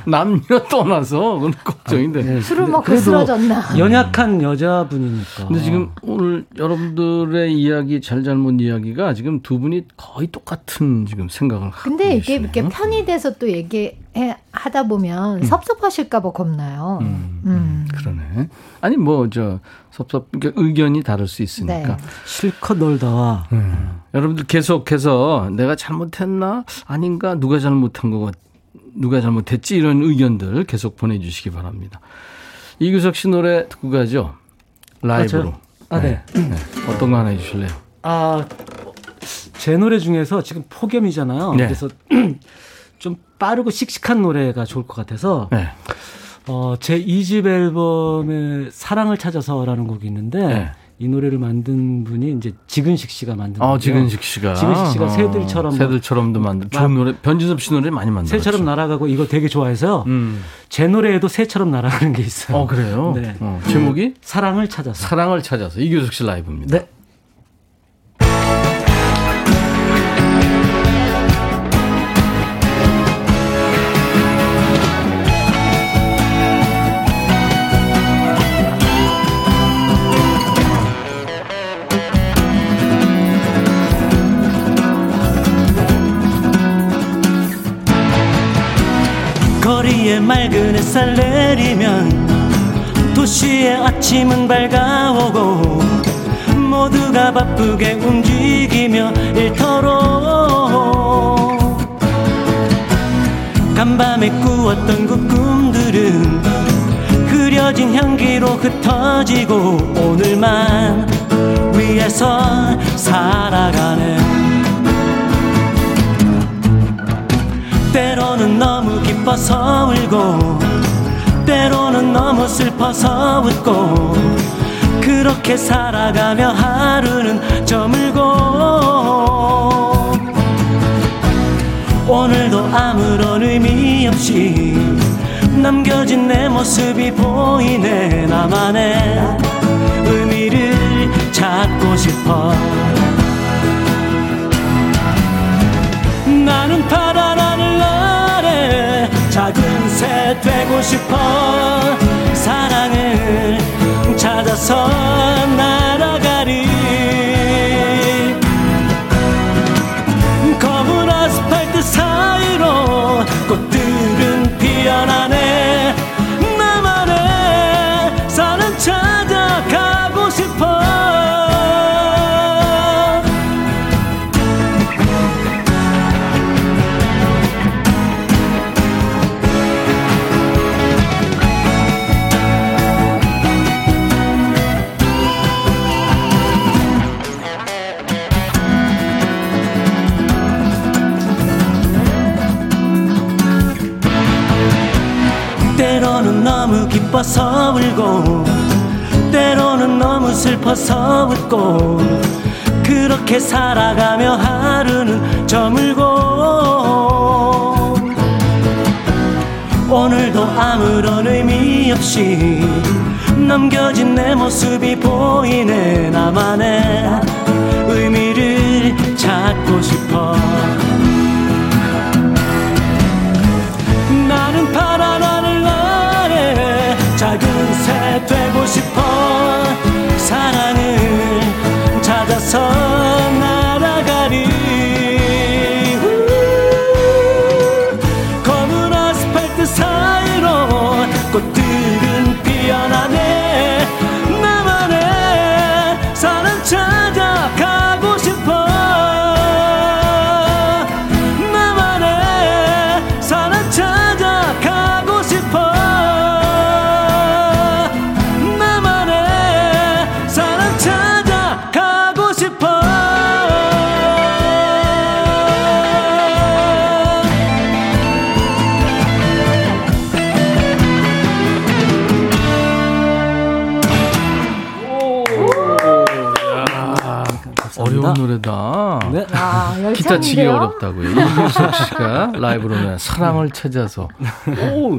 [SPEAKER 1] 남녀 떠나서 그건 걱정인데. 아, 네.
[SPEAKER 5] 술을 먹고 쓰러졌나.
[SPEAKER 4] 연약한 여자분이니까.
[SPEAKER 1] 근데 지금 오늘 여러분들의 이야기 잘잘못 이야기가 지금 두 분이 거의 똑같은 지금 생각을 하고
[SPEAKER 5] 근데 이게 이렇게 편이 돼서 또 얘기 해, 하다 보면 음. 섭섭하실까봐 겁나요. 음,
[SPEAKER 1] 음. 그러네. 아니 뭐 저 섭섭 그러니까 의견이 다를 수 있으니까 네.
[SPEAKER 4] 실컷 놀다. 음.
[SPEAKER 1] 여러분들 계속해서 내가 잘못했나 아닌가 누가 잘못한 거 누가 잘못했지 이런 의견들 계속 보내주시기 바랍니다. 이규석 씨 노래 듣고 가죠. 라이브로.
[SPEAKER 4] 아, 아 네. 네. 네.
[SPEAKER 1] 어떤 거 하나 해주실래요?
[SPEAKER 4] 아, 제 노래 중에서 지금 폭염이잖아요. 네. 그래서 좀 빠르고 씩씩한 노래가 좋을 것 같아서 네. 어, 제 2집 앨범에 사랑을 찾아서라는 곡이 있는데 네. 이 노래를 만든 분이 이제 지근식 씨가 만든
[SPEAKER 1] 어, 지근식 씨가.
[SPEAKER 4] 지근식 씨가 어, 새들처럼
[SPEAKER 1] 새들처럼도 만든 좋은 노래 변진섭 씨 노래 많이 만들었죠.
[SPEAKER 4] 새처럼 날아가고 이거 되게 좋아해서요. 음. 제 노래에도 새처럼 날아가는 게 있어요.
[SPEAKER 1] 어, 그래요? 네. 어, 제목이
[SPEAKER 4] 사랑을 찾아서.
[SPEAKER 1] 사랑을 찾아서 이규석 씨 라이브입니다. 네.
[SPEAKER 7] 거리에 맑은 햇살 내리면 도시의 아침은 밝아오고 모두가 바쁘게 움직이며 일터로 간밤에 꾸었던 그 꿈들은 흐려진 향기로 흩어지고 오늘만
[SPEAKER 4] 위해서 살아가네. 때로는 너무 기뻐서 울고 때로는 너무 슬퍼서 웃고 그렇게 살아가며 하루는 저물고. 오늘도 아무런 의미 없이 남겨진 내 모습이 보이네 나만의 의미를 찾고 싶어 작은 새 되고 싶어. 사랑을 찾아서 날아가리 슬퍼서 웃고 그렇게 살아가며 하루는 저물고 오늘도 아무런 의미 없이 남겨진 내 모습이 보이네 나만의 의미를 찾고 싶어. 나는 파란 하늘 아래 작은 새 되고 싶어 사랑을 찾아서 날
[SPEAKER 1] 어려운 노래다.
[SPEAKER 8] 네.
[SPEAKER 5] 아,
[SPEAKER 1] 기타 치기? 어렵다고요. 이규석 씨가 라이브로는 사랑을 찾아서. 오,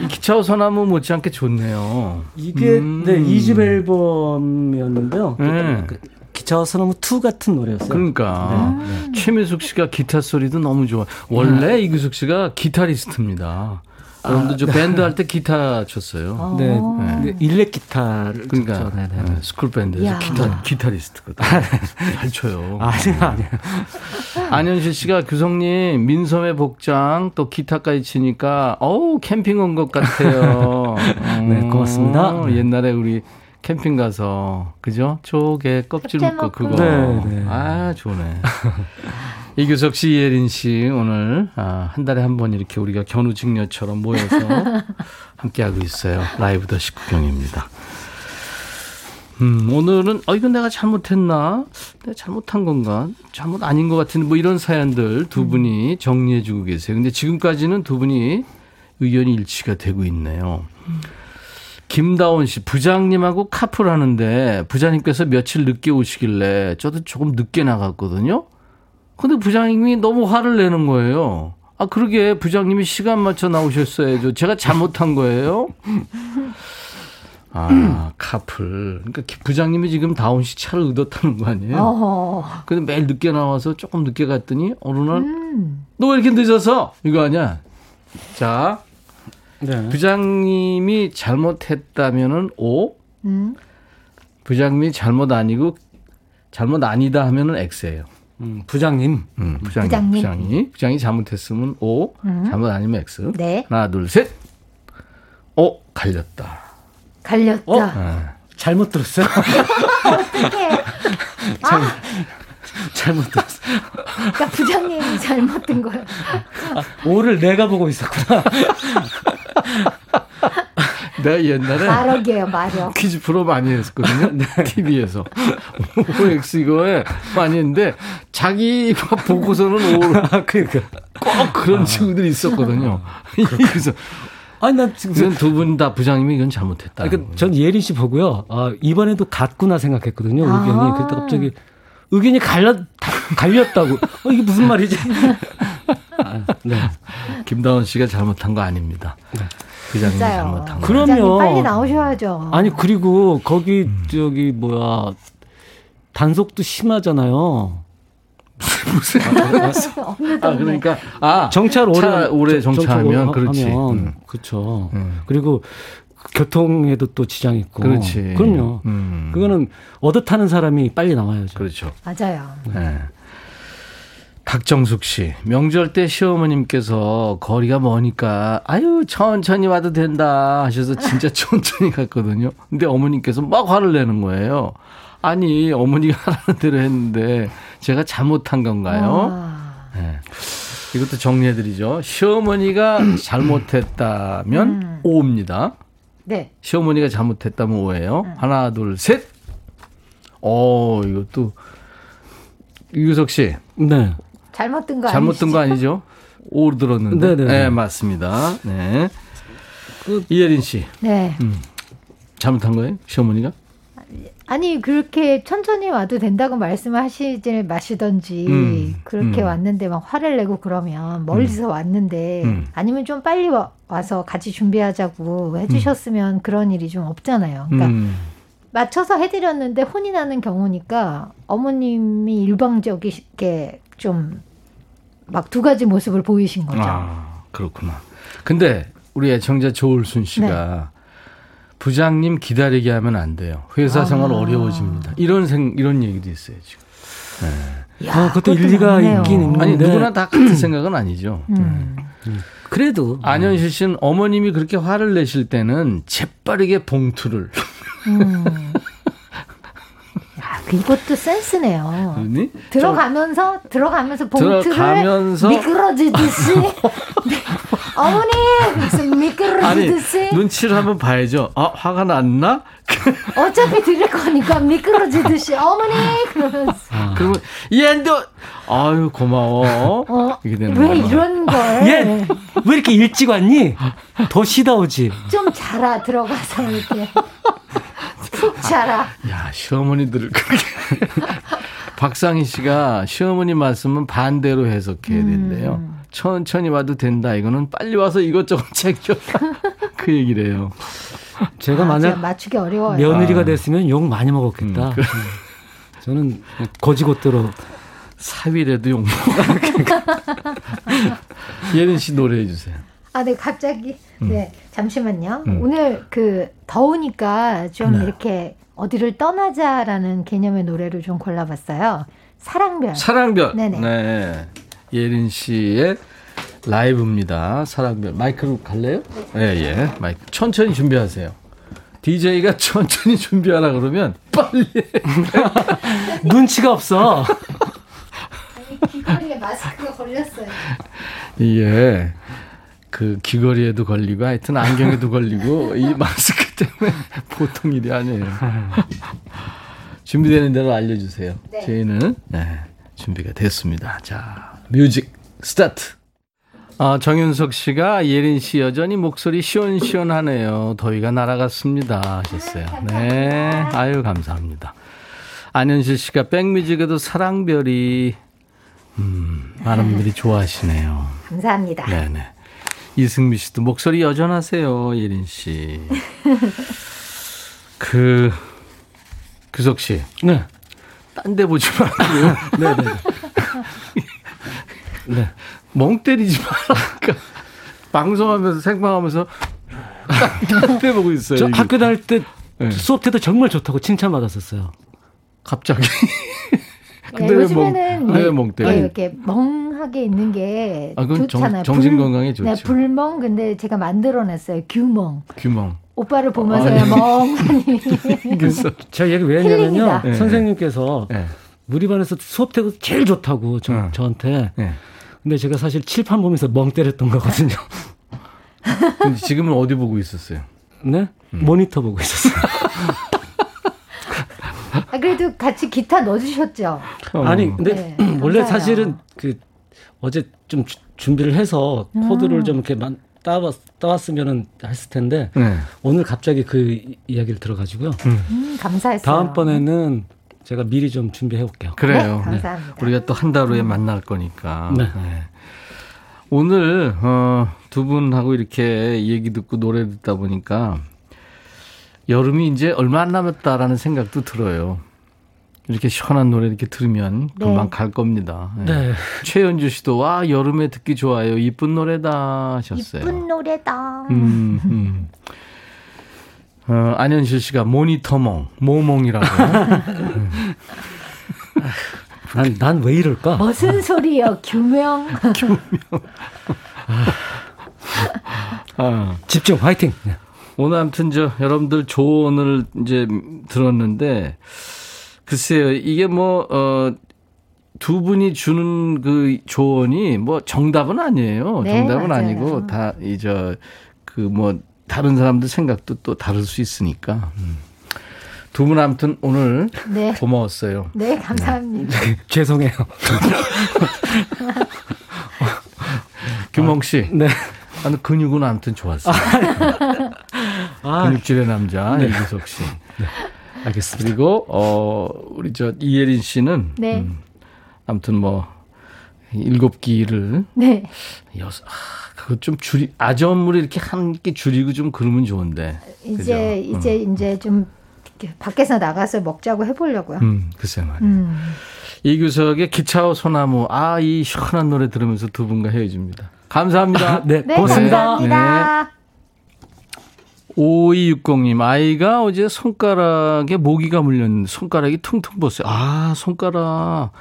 [SPEAKER 1] 이 기차와 소나무 못지않게 좋네요.
[SPEAKER 8] 이게
[SPEAKER 1] 음.
[SPEAKER 8] 네, 2집 앨범이었는데요.
[SPEAKER 1] 네.
[SPEAKER 8] 그 기차와 소나무 2 같은 노래였어요.
[SPEAKER 1] 그러니까 최민숙 씨가 기타 소리도 너무 좋아. 원래 이규석 씨가 기타리스트입니다. 여러분들 저 밴드 할 때 기타 쳤어요.
[SPEAKER 8] 네,
[SPEAKER 1] 네.
[SPEAKER 8] 네, 일렉 기타를
[SPEAKER 1] 그러니까
[SPEAKER 8] 쳤죠. 네, 네.
[SPEAKER 1] 네, 스쿨 밴드에서
[SPEAKER 5] 야.
[SPEAKER 1] 기타 기타리스트거든. 잘 쳐요.
[SPEAKER 8] 아니요, 아니요.
[SPEAKER 1] 안현실 씨가 규성님 민소매 복장 또 기타까지 치니까 어우 캠핑 온 것 같아요.
[SPEAKER 8] 네, 고맙습니다.
[SPEAKER 1] 어, 옛날에 우리 캠핑 가서 그죠? 조개 껍질 먹고. 그거.
[SPEAKER 8] 네, 네.
[SPEAKER 1] 아 좋네. 이규석 씨, 이예린 씨 오늘 아, 한 달에 한 번 이렇게 우리가 견우직녀처럼 모여서 함께 하고 있어요. 라이브 더 식구경입니다. 음, 오늘은, 어, 이건 내가 잘못했나? 내가 잘못한 건가? 잘못 아닌 것 같은데, 뭐 이런 사연들 두 분이 정리해주고 계세요. 근데 지금까지는 두 분이 의견이 일치가 되고 있네요. 김다원 씨, 부장님하고 카풀 하는데, 부장님께서 며칠 늦게 오시길래, 저도 조금 늦게 나갔거든요? 근데 부장님이 너무 화를 내는 거예요. 아, 그러게, 부장님이 시간 맞춰 나오셨어야죠. 제가 잘못한 거예요? 아, 카풀. 그러니까 부장님이 지금 다운 씨 차를 얻었다는 거 아니에요?
[SPEAKER 5] 어허.
[SPEAKER 1] 근데 매일 늦게 나와서 조금 늦게 갔더니 어느 날,
[SPEAKER 5] 음.
[SPEAKER 1] 너왜 이렇게 늦어서? 이거 아니야? 자,
[SPEAKER 8] 네.
[SPEAKER 1] 부장님이 잘못했다면은 O,
[SPEAKER 5] 음.
[SPEAKER 1] 부장님이 잘못 아니고 잘못 아니다 하면은 X예요.
[SPEAKER 8] 음, 부장님.
[SPEAKER 1] 음, 부장님,
[SPEAKER 5] 부장님.
[SPEAKER 1] 부장이 부장이 잘못했으면 O,
[SPEAKER 5] 음.
[SPEAKER 1] 잘못 아니면 X.
[SPEAKER 5] 네.
[SPEAKER 1] 하나, 둘, 셋. 오, 갈렸다.
[SPEAKER 5] 갈렸다.
[SPEAKER 8] 어?
[SPEAKER 1] 아,
[SPEAKER 8] 잘못 들었어요?
[SPEAKER 5] 어떡해.
[SPEAKER 8] 잘못 들었어요.
[SPEAKER 5] 그러니까 부장님이 잘못 든 거예요.
[SPEAKER 8] 오를 내가 보고 있었구나.
[SPEAKER 1] 내가 옛날에
[SPEAKER 5] 마력이에요, 마력.
[SPEAKER 1] 퀴즈 프로 많이 했었거든요. 네. TV에서. OX 이거에 많이 했는데 자기가 보고서는 오, 그러니까 꼭 그런 아. 친구들이 있었거든요. 그래서 아니, 난 지금. 두분 다 부장님이 이건 잘못했다.
[SPEAKER 4] 그러니까 전 예린 씨 보고요. 아, 이번에도 같구나 생각했거든요. 의견이. 아. 그랬다 갑자기 의견이 갈렸, 갈렸다고. 어, 이게 무슨 말이지?
[SPEAKER 1] 아, 네. 김다원 씨가 잘못한 거 아닙니다. 네. 부장님 잘못한
[SPEAKER 5] 거. 그럼요. 빨리 나오셔야죠.
[SPEAKER 4] 아니, 그리고 거기, 음. 저기, 뭐야. 단속도 심하잖아요.
[SPEAKER 1] 무슨 아 그러니까 아
[SPEAKER 4] 정찰 오래
[SPEAKER 1] 오래 정찰하면 그렇지.
[SPEAKER 4] 음. 그렇죠. 음. 그리고 교통에도 또 지장 있고.
[SPEAKER 1] 그렇지.
[SPEAKER 4] 그럼요. 음. 그거는 얻어 타는 사람이 빨리 나와야죠.
[SPEAKER 1] 그렇죠.
[SPEAKER 5] 맞아요.
[SPEAKER 1] 네. 박정숙 씨, 명절 때 시어머님께서 거리가 머니까 아유 천천히 와도 된다 하셔서 진짜 천천히 갔거든요. 근데 어머님께서 막 화를 내는 거예요. 아니 어머니가 하라는 대로 했는데 제가 잘못한 건가요? 네. 이것도 정리해드리죠. 시어머니가 잘못했다면 음. O입니다.
[SPEAKER 5] 네.
[SPEAKER 1] 시어머니가 잘못했다면 O예요. 음. 하나, 둘, 셋. 어, 이것도 유석 씨.
[SPEAKER 5] 네. 잘못 든거
[SPEAKER 1] 잘못 든거 아니죠? 오로 들었는데. 네네. 네, 맞습니다. 네. 그 이예린 씨.
[SPEAKER 5] 네.
[SPEAKER 1] 음. 잘못한 거예요? 시어머니가?
[SPEAKER 5] 아니 그렇게 천천히 와도 된다고 말씀하시지 마시던지 음, 그렇게 음. 왔는데 막 화를 내고 그러면 멀리서 음. 왔는데 음. 아니면 좀 빨리 와, 서 같이 준비하자고 해주셨으면 음. 그런 일이 좀 없잖아요. 그러니까 음. 맞춰서 해드렸는데 혼이 나는 경우니까 어머님이 일방적이게 좀 막 두 가지 모습을 보이신 거죠.
[SPEAKER 1] 아 그렇구나. 근데 우리 애청자 조울순 씨가 네. 부장님 기다리게 하면 안 돼요. 회사 아. 생활 어려워집니다. 이런 생 이런 얘기도 있어요 지금.
[SPEAKER 4] 네. 야, 아, 그것도 일리가 맞네요. 있긴 있는데
[SPEAKER 1] 아니 누구나 다 같은 생각은 아니죠. 음.
[SPEAKER 4] 네. 그래도
[SPEAKER 1] 안현실 씨는 어머님이 그렇게 화를 내실 때는 재빠르게 봉투를. 음.
[SPEAKER 5] 야, 이것도 센스네요. 그니 들어가면서 들어가면서 봉투를 들어가면서 미끄러지듯이 어머니 미끄러지듯이
[SPEAKER 1] 아니, 눈치를 한번 봐야죠. 아 화가 났나?
[SPEAKER 5] 어차피 들을 거니까 미끄러지듯이 어머니 그러면서
[SPEAKER 1] 아. 그러면 얘도 아유 고마워.
[SPEAKER 5] 어, 이게 되는 왜 이런 걸?
[SPEAKER 4] 얘왜 이렇게 일찍 왔니? 더 쉬다 오지.
[SPEAKER 5] 좀 자라 들어가서 이렇게 푹 자라.
[SPEAKER 1] 야 시어머니들을 그렇게. 박상희 씨가 시어머니 말씀은 반대로 해석해야 된대요. 음. 천천히 와도 된다. 이거는 빨리 와서 이것저것 챙겨. 그 얘기래요.
[SPEAKER 4] 제가 아, 만약
[SPEAKER 5] 맞추기 어려워요.
[SPEAKER 4] 며느리가 아. 됐으면 욕 많이 먹었겠다. 음, 그... 저는 거지것대로
[SPEAKER 1] 사위라도 욕 먹었겠다. 예린 씨 노래해 주세요.
[SPEAKER 5] 아, 네, 갑자기. 음. 네, 잠시만요. 음. 오늘 그 더우니까 좀 네. 이렇게 어디를 떠나자라는 개념의 노래를 좀 골라봤어요. 사랑별.
[SPEAKER 1] 사랑별. 네네. 네. 예린 씨의 라이브입니다. 사랑별. 마이크로 갈래요? 예, 예. 마이크. 천천히 준비하세요. DJ가 천천히 준비하라 그러면 빨리
[SPEAKER 4] 눈치가 없어.
[SPEAKER 5] 아니, 귀걸이에 마스크가 걸렸어요.
[SPEAKER 1] 예. 그 귀걸이에도 걸리고 하여튼 안경에도 걸리고 이 마스크 때문에 보통 일이 아니에요. 준비되는 대로 알려주세요. 네. 저희는 네, 준비가 됐습니다. 자, music start. 아, 정윤석 씨가 예린 씨 여전히 목소리 시원시원하네요. 더위가 날아갔습니다. 하셨어요. 네. 아유, 감사합니다. 안현실 씨가 백뮤직에도 사랑별이, 음, 많은 분들이 좋아하시네요.
[SPEAKER 5] 감사합니다.
[SPEAKER 1] 네네. 이승미 씨도 목소리 여전하세요, 예린 씨. 그, 규석 씨.
[SPEAKER 4] 네.
[SPEAKER 1] 딴 데 보지 말고요. 네 네. 네. 멍 때리지 말라니까. 방송하면서 생방하면서 딴 데 보고 있어요.
[SPEAKER 4] 저 이게. 학교 다닐 때 네. 수업 때도 정말 좋다고 칭찬받았었어요.
[SPEAKER 1] 갑자기.
[SPEAKER 5] 근데 네, 요즘에는 멍, 왜멍 때려? 네, 이렇게 멍 하게 있는 게 아, 좋잖아요.
[SPEAKER 1] 정, 신 건강에 좋죠.
[SPEAKER 5] 네, 불멍 근데 제가 만들어냈어요. 규멍.
[SPEAKER 1] 규멍.
[SPEAKER 5] 오빠를 보면서요, 멍하니.
[SPEAKER 4] 그래서 제가 얘기 왜 했냐면요. 네. 선생님께서 네. 우리 반에서 수업 때도 제일 좋다고 저, 어. 저한테. 네. 근데 제가 사실 칠판 보면서 멍 때렸던 거거든요.
[SPEAKER 1] 근데 지금은 어디 보고 있었어요?
[SPEAKER 4] 네? 음. 모니터 보고 있었어요.
[SPEAKER 5] 아, 그래도 같이 기타 넣어주셨죠?
[SPEAKER 4] 어. 아니, 근데 네, 원래 사실은 그 어제 좀 주, 준비를 해서 음. 코드를 좀 이렇게 만, 따왔, 따왔으면은 했을 텐데 네. 오늘 갑자기 그 이야기를 들어가지고요. 음.
[SPEAKER 5] 음, 감사했어요.
[SPEAKER 4] 다음번에는 제가 미리 좀 준비해 올게요.
[SPEAKER 1] 그래요.
[SPEAKER 5] 네, 감사합니다.
[SPEAKER 1] 우리가 또 한 달 후에 만날 거니까. 네. 네. 오늘 어, 두 분하고 이렇게 얘기 듣고 노래 듣다 보니까 여름이 이제 얼마 안 남았다라는 생각도 들어요. 이렇게 시원한 노래 이렇게 들으면 금방 네. 갈 겁니다. 네. 네. 최연주 씨도 와 여름에 듣기 좋아요. 이쁜 노래다 하셨어요.
[SPEAKER 5] 이쁜 노래다.
[SPEAKER 1] 음, 음. 어, 안현실 씨가 모니터몽, 모몽이라고.
[SPEAKER 4] 난, 난 왜 이럴까?
[SPEAKER 5] 무슨 소리요? 규명.
[SPEAKER 1] 규명.
[SPEAKER 4] 아. 집중, 화이팅!
[SPEAKER 1] 오늘 아무튼 저 여러분들 조언을 이제 들었는데 글쎄요 이게 뭐 어. 두 분이 주는 그 조언이 뭐 정답은 아니에요. 네, 정답은 맞아요. 아니고 다 이 저 그 뭐 다른 사람들 생각도 또 다를 수 있으니까. 음. 두분 아무튼 오늘 네. 고마웠어요.
[SPEAKER 5] 네, 감사합니다.
[SPEAKER 4] 네. 죄송해요.
[SPEAKER 1] 규몽 씨. 네. 아, 근육은 아무튼 좋았어요. 아, 근육질의 남자 네. 이규석 씨. 네.
[SPEAKER 4] 알겠습니다.
[SPEAKER 1] 그리고 어 우리 저 이예린 씨는 네. 음, 아무튼 뭐 일곱 기를
[SPEAKER 5] 네.
[SPEAKER 1] 여섯 아, 그거 좀 줄이 아점으로 이렇게 한개 줄이고 좀 그러면 좋은데.
[SPEAKER 5] 이제 그죠? 이제 음. 이제 좀 밖에서 나가서 먹자고 해보려고요.
[SPEAKER 1] 음, 글쎄 말이에요. 음. 이규석의 기차와 소나무. 아, 이 시원한 노래 들으면서 두 분과 헤어집니다. 감사합니다.
[SPEAKER 4] 네, 네, 고맙습니다.
[SPEAKER 5] 감사합니다. 네.
[SPEAKER 1] 5260님, 아이가 어제 손가락에 모기가 물렸는데 손가락이 퉁퉁 벗어요. 아, 손가락.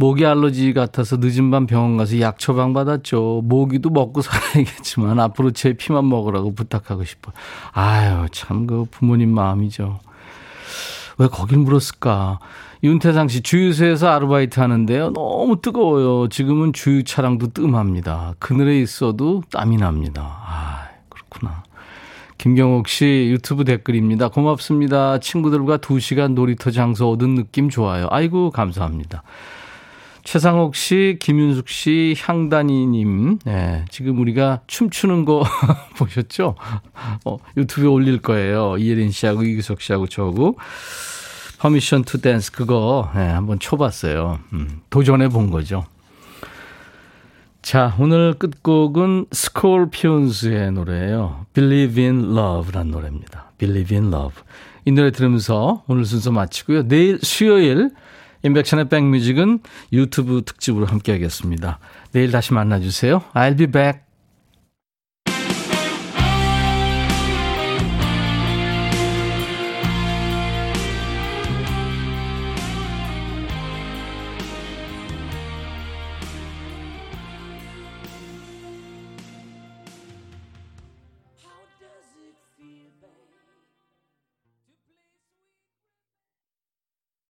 [SPEAKER 1] 모기 알러지 같아서 늦은 밤 병원 가서 약 처방 받았죠. 모기도 먹고 살아야겠지만 앞으로 제 피만 먹으라고 부탁하고 싶어요. 아유, 참 그 부모님 마음이죠. 왜 거길 물었을까? 윤태상 씨, 주유소에서 아르바이트 하는데요. 너무 뜨거워요. 지금은 주유 차량도 뜸합니다. 그늘에 있어도 땀이 납니다. 아. 김경옥 씨 유튜브 댓글입니다. 고맙습니다. 친구들과 2시간 놀이터 장소 얻은 느낌 좋아요. 아이고, 감사합니다. 최상옥 씨, 김윤숙 씨, 향단이님, 네, 지금 우리가 춤추는 거 보셨죠? 어, 유튜브에 올릴 거예요. 이예린 씨하고 이규석 씨하고 저하고. Permission to Dance 그거 네, 한번 쳐봤어요. 음, 도전해 본 거죠. 자, 오늘 끝곡은 스콜피온스의 노래예요. Believe in Love란 노래입니다. Believe in Love. 이 노래 들으면서 오늘 순서 마치고요. 내일 수요일 인백션의 백뮤직은 유튜브 특집으로 함께 하겠습니다. 내일 다시 만나주세요. I'll be back.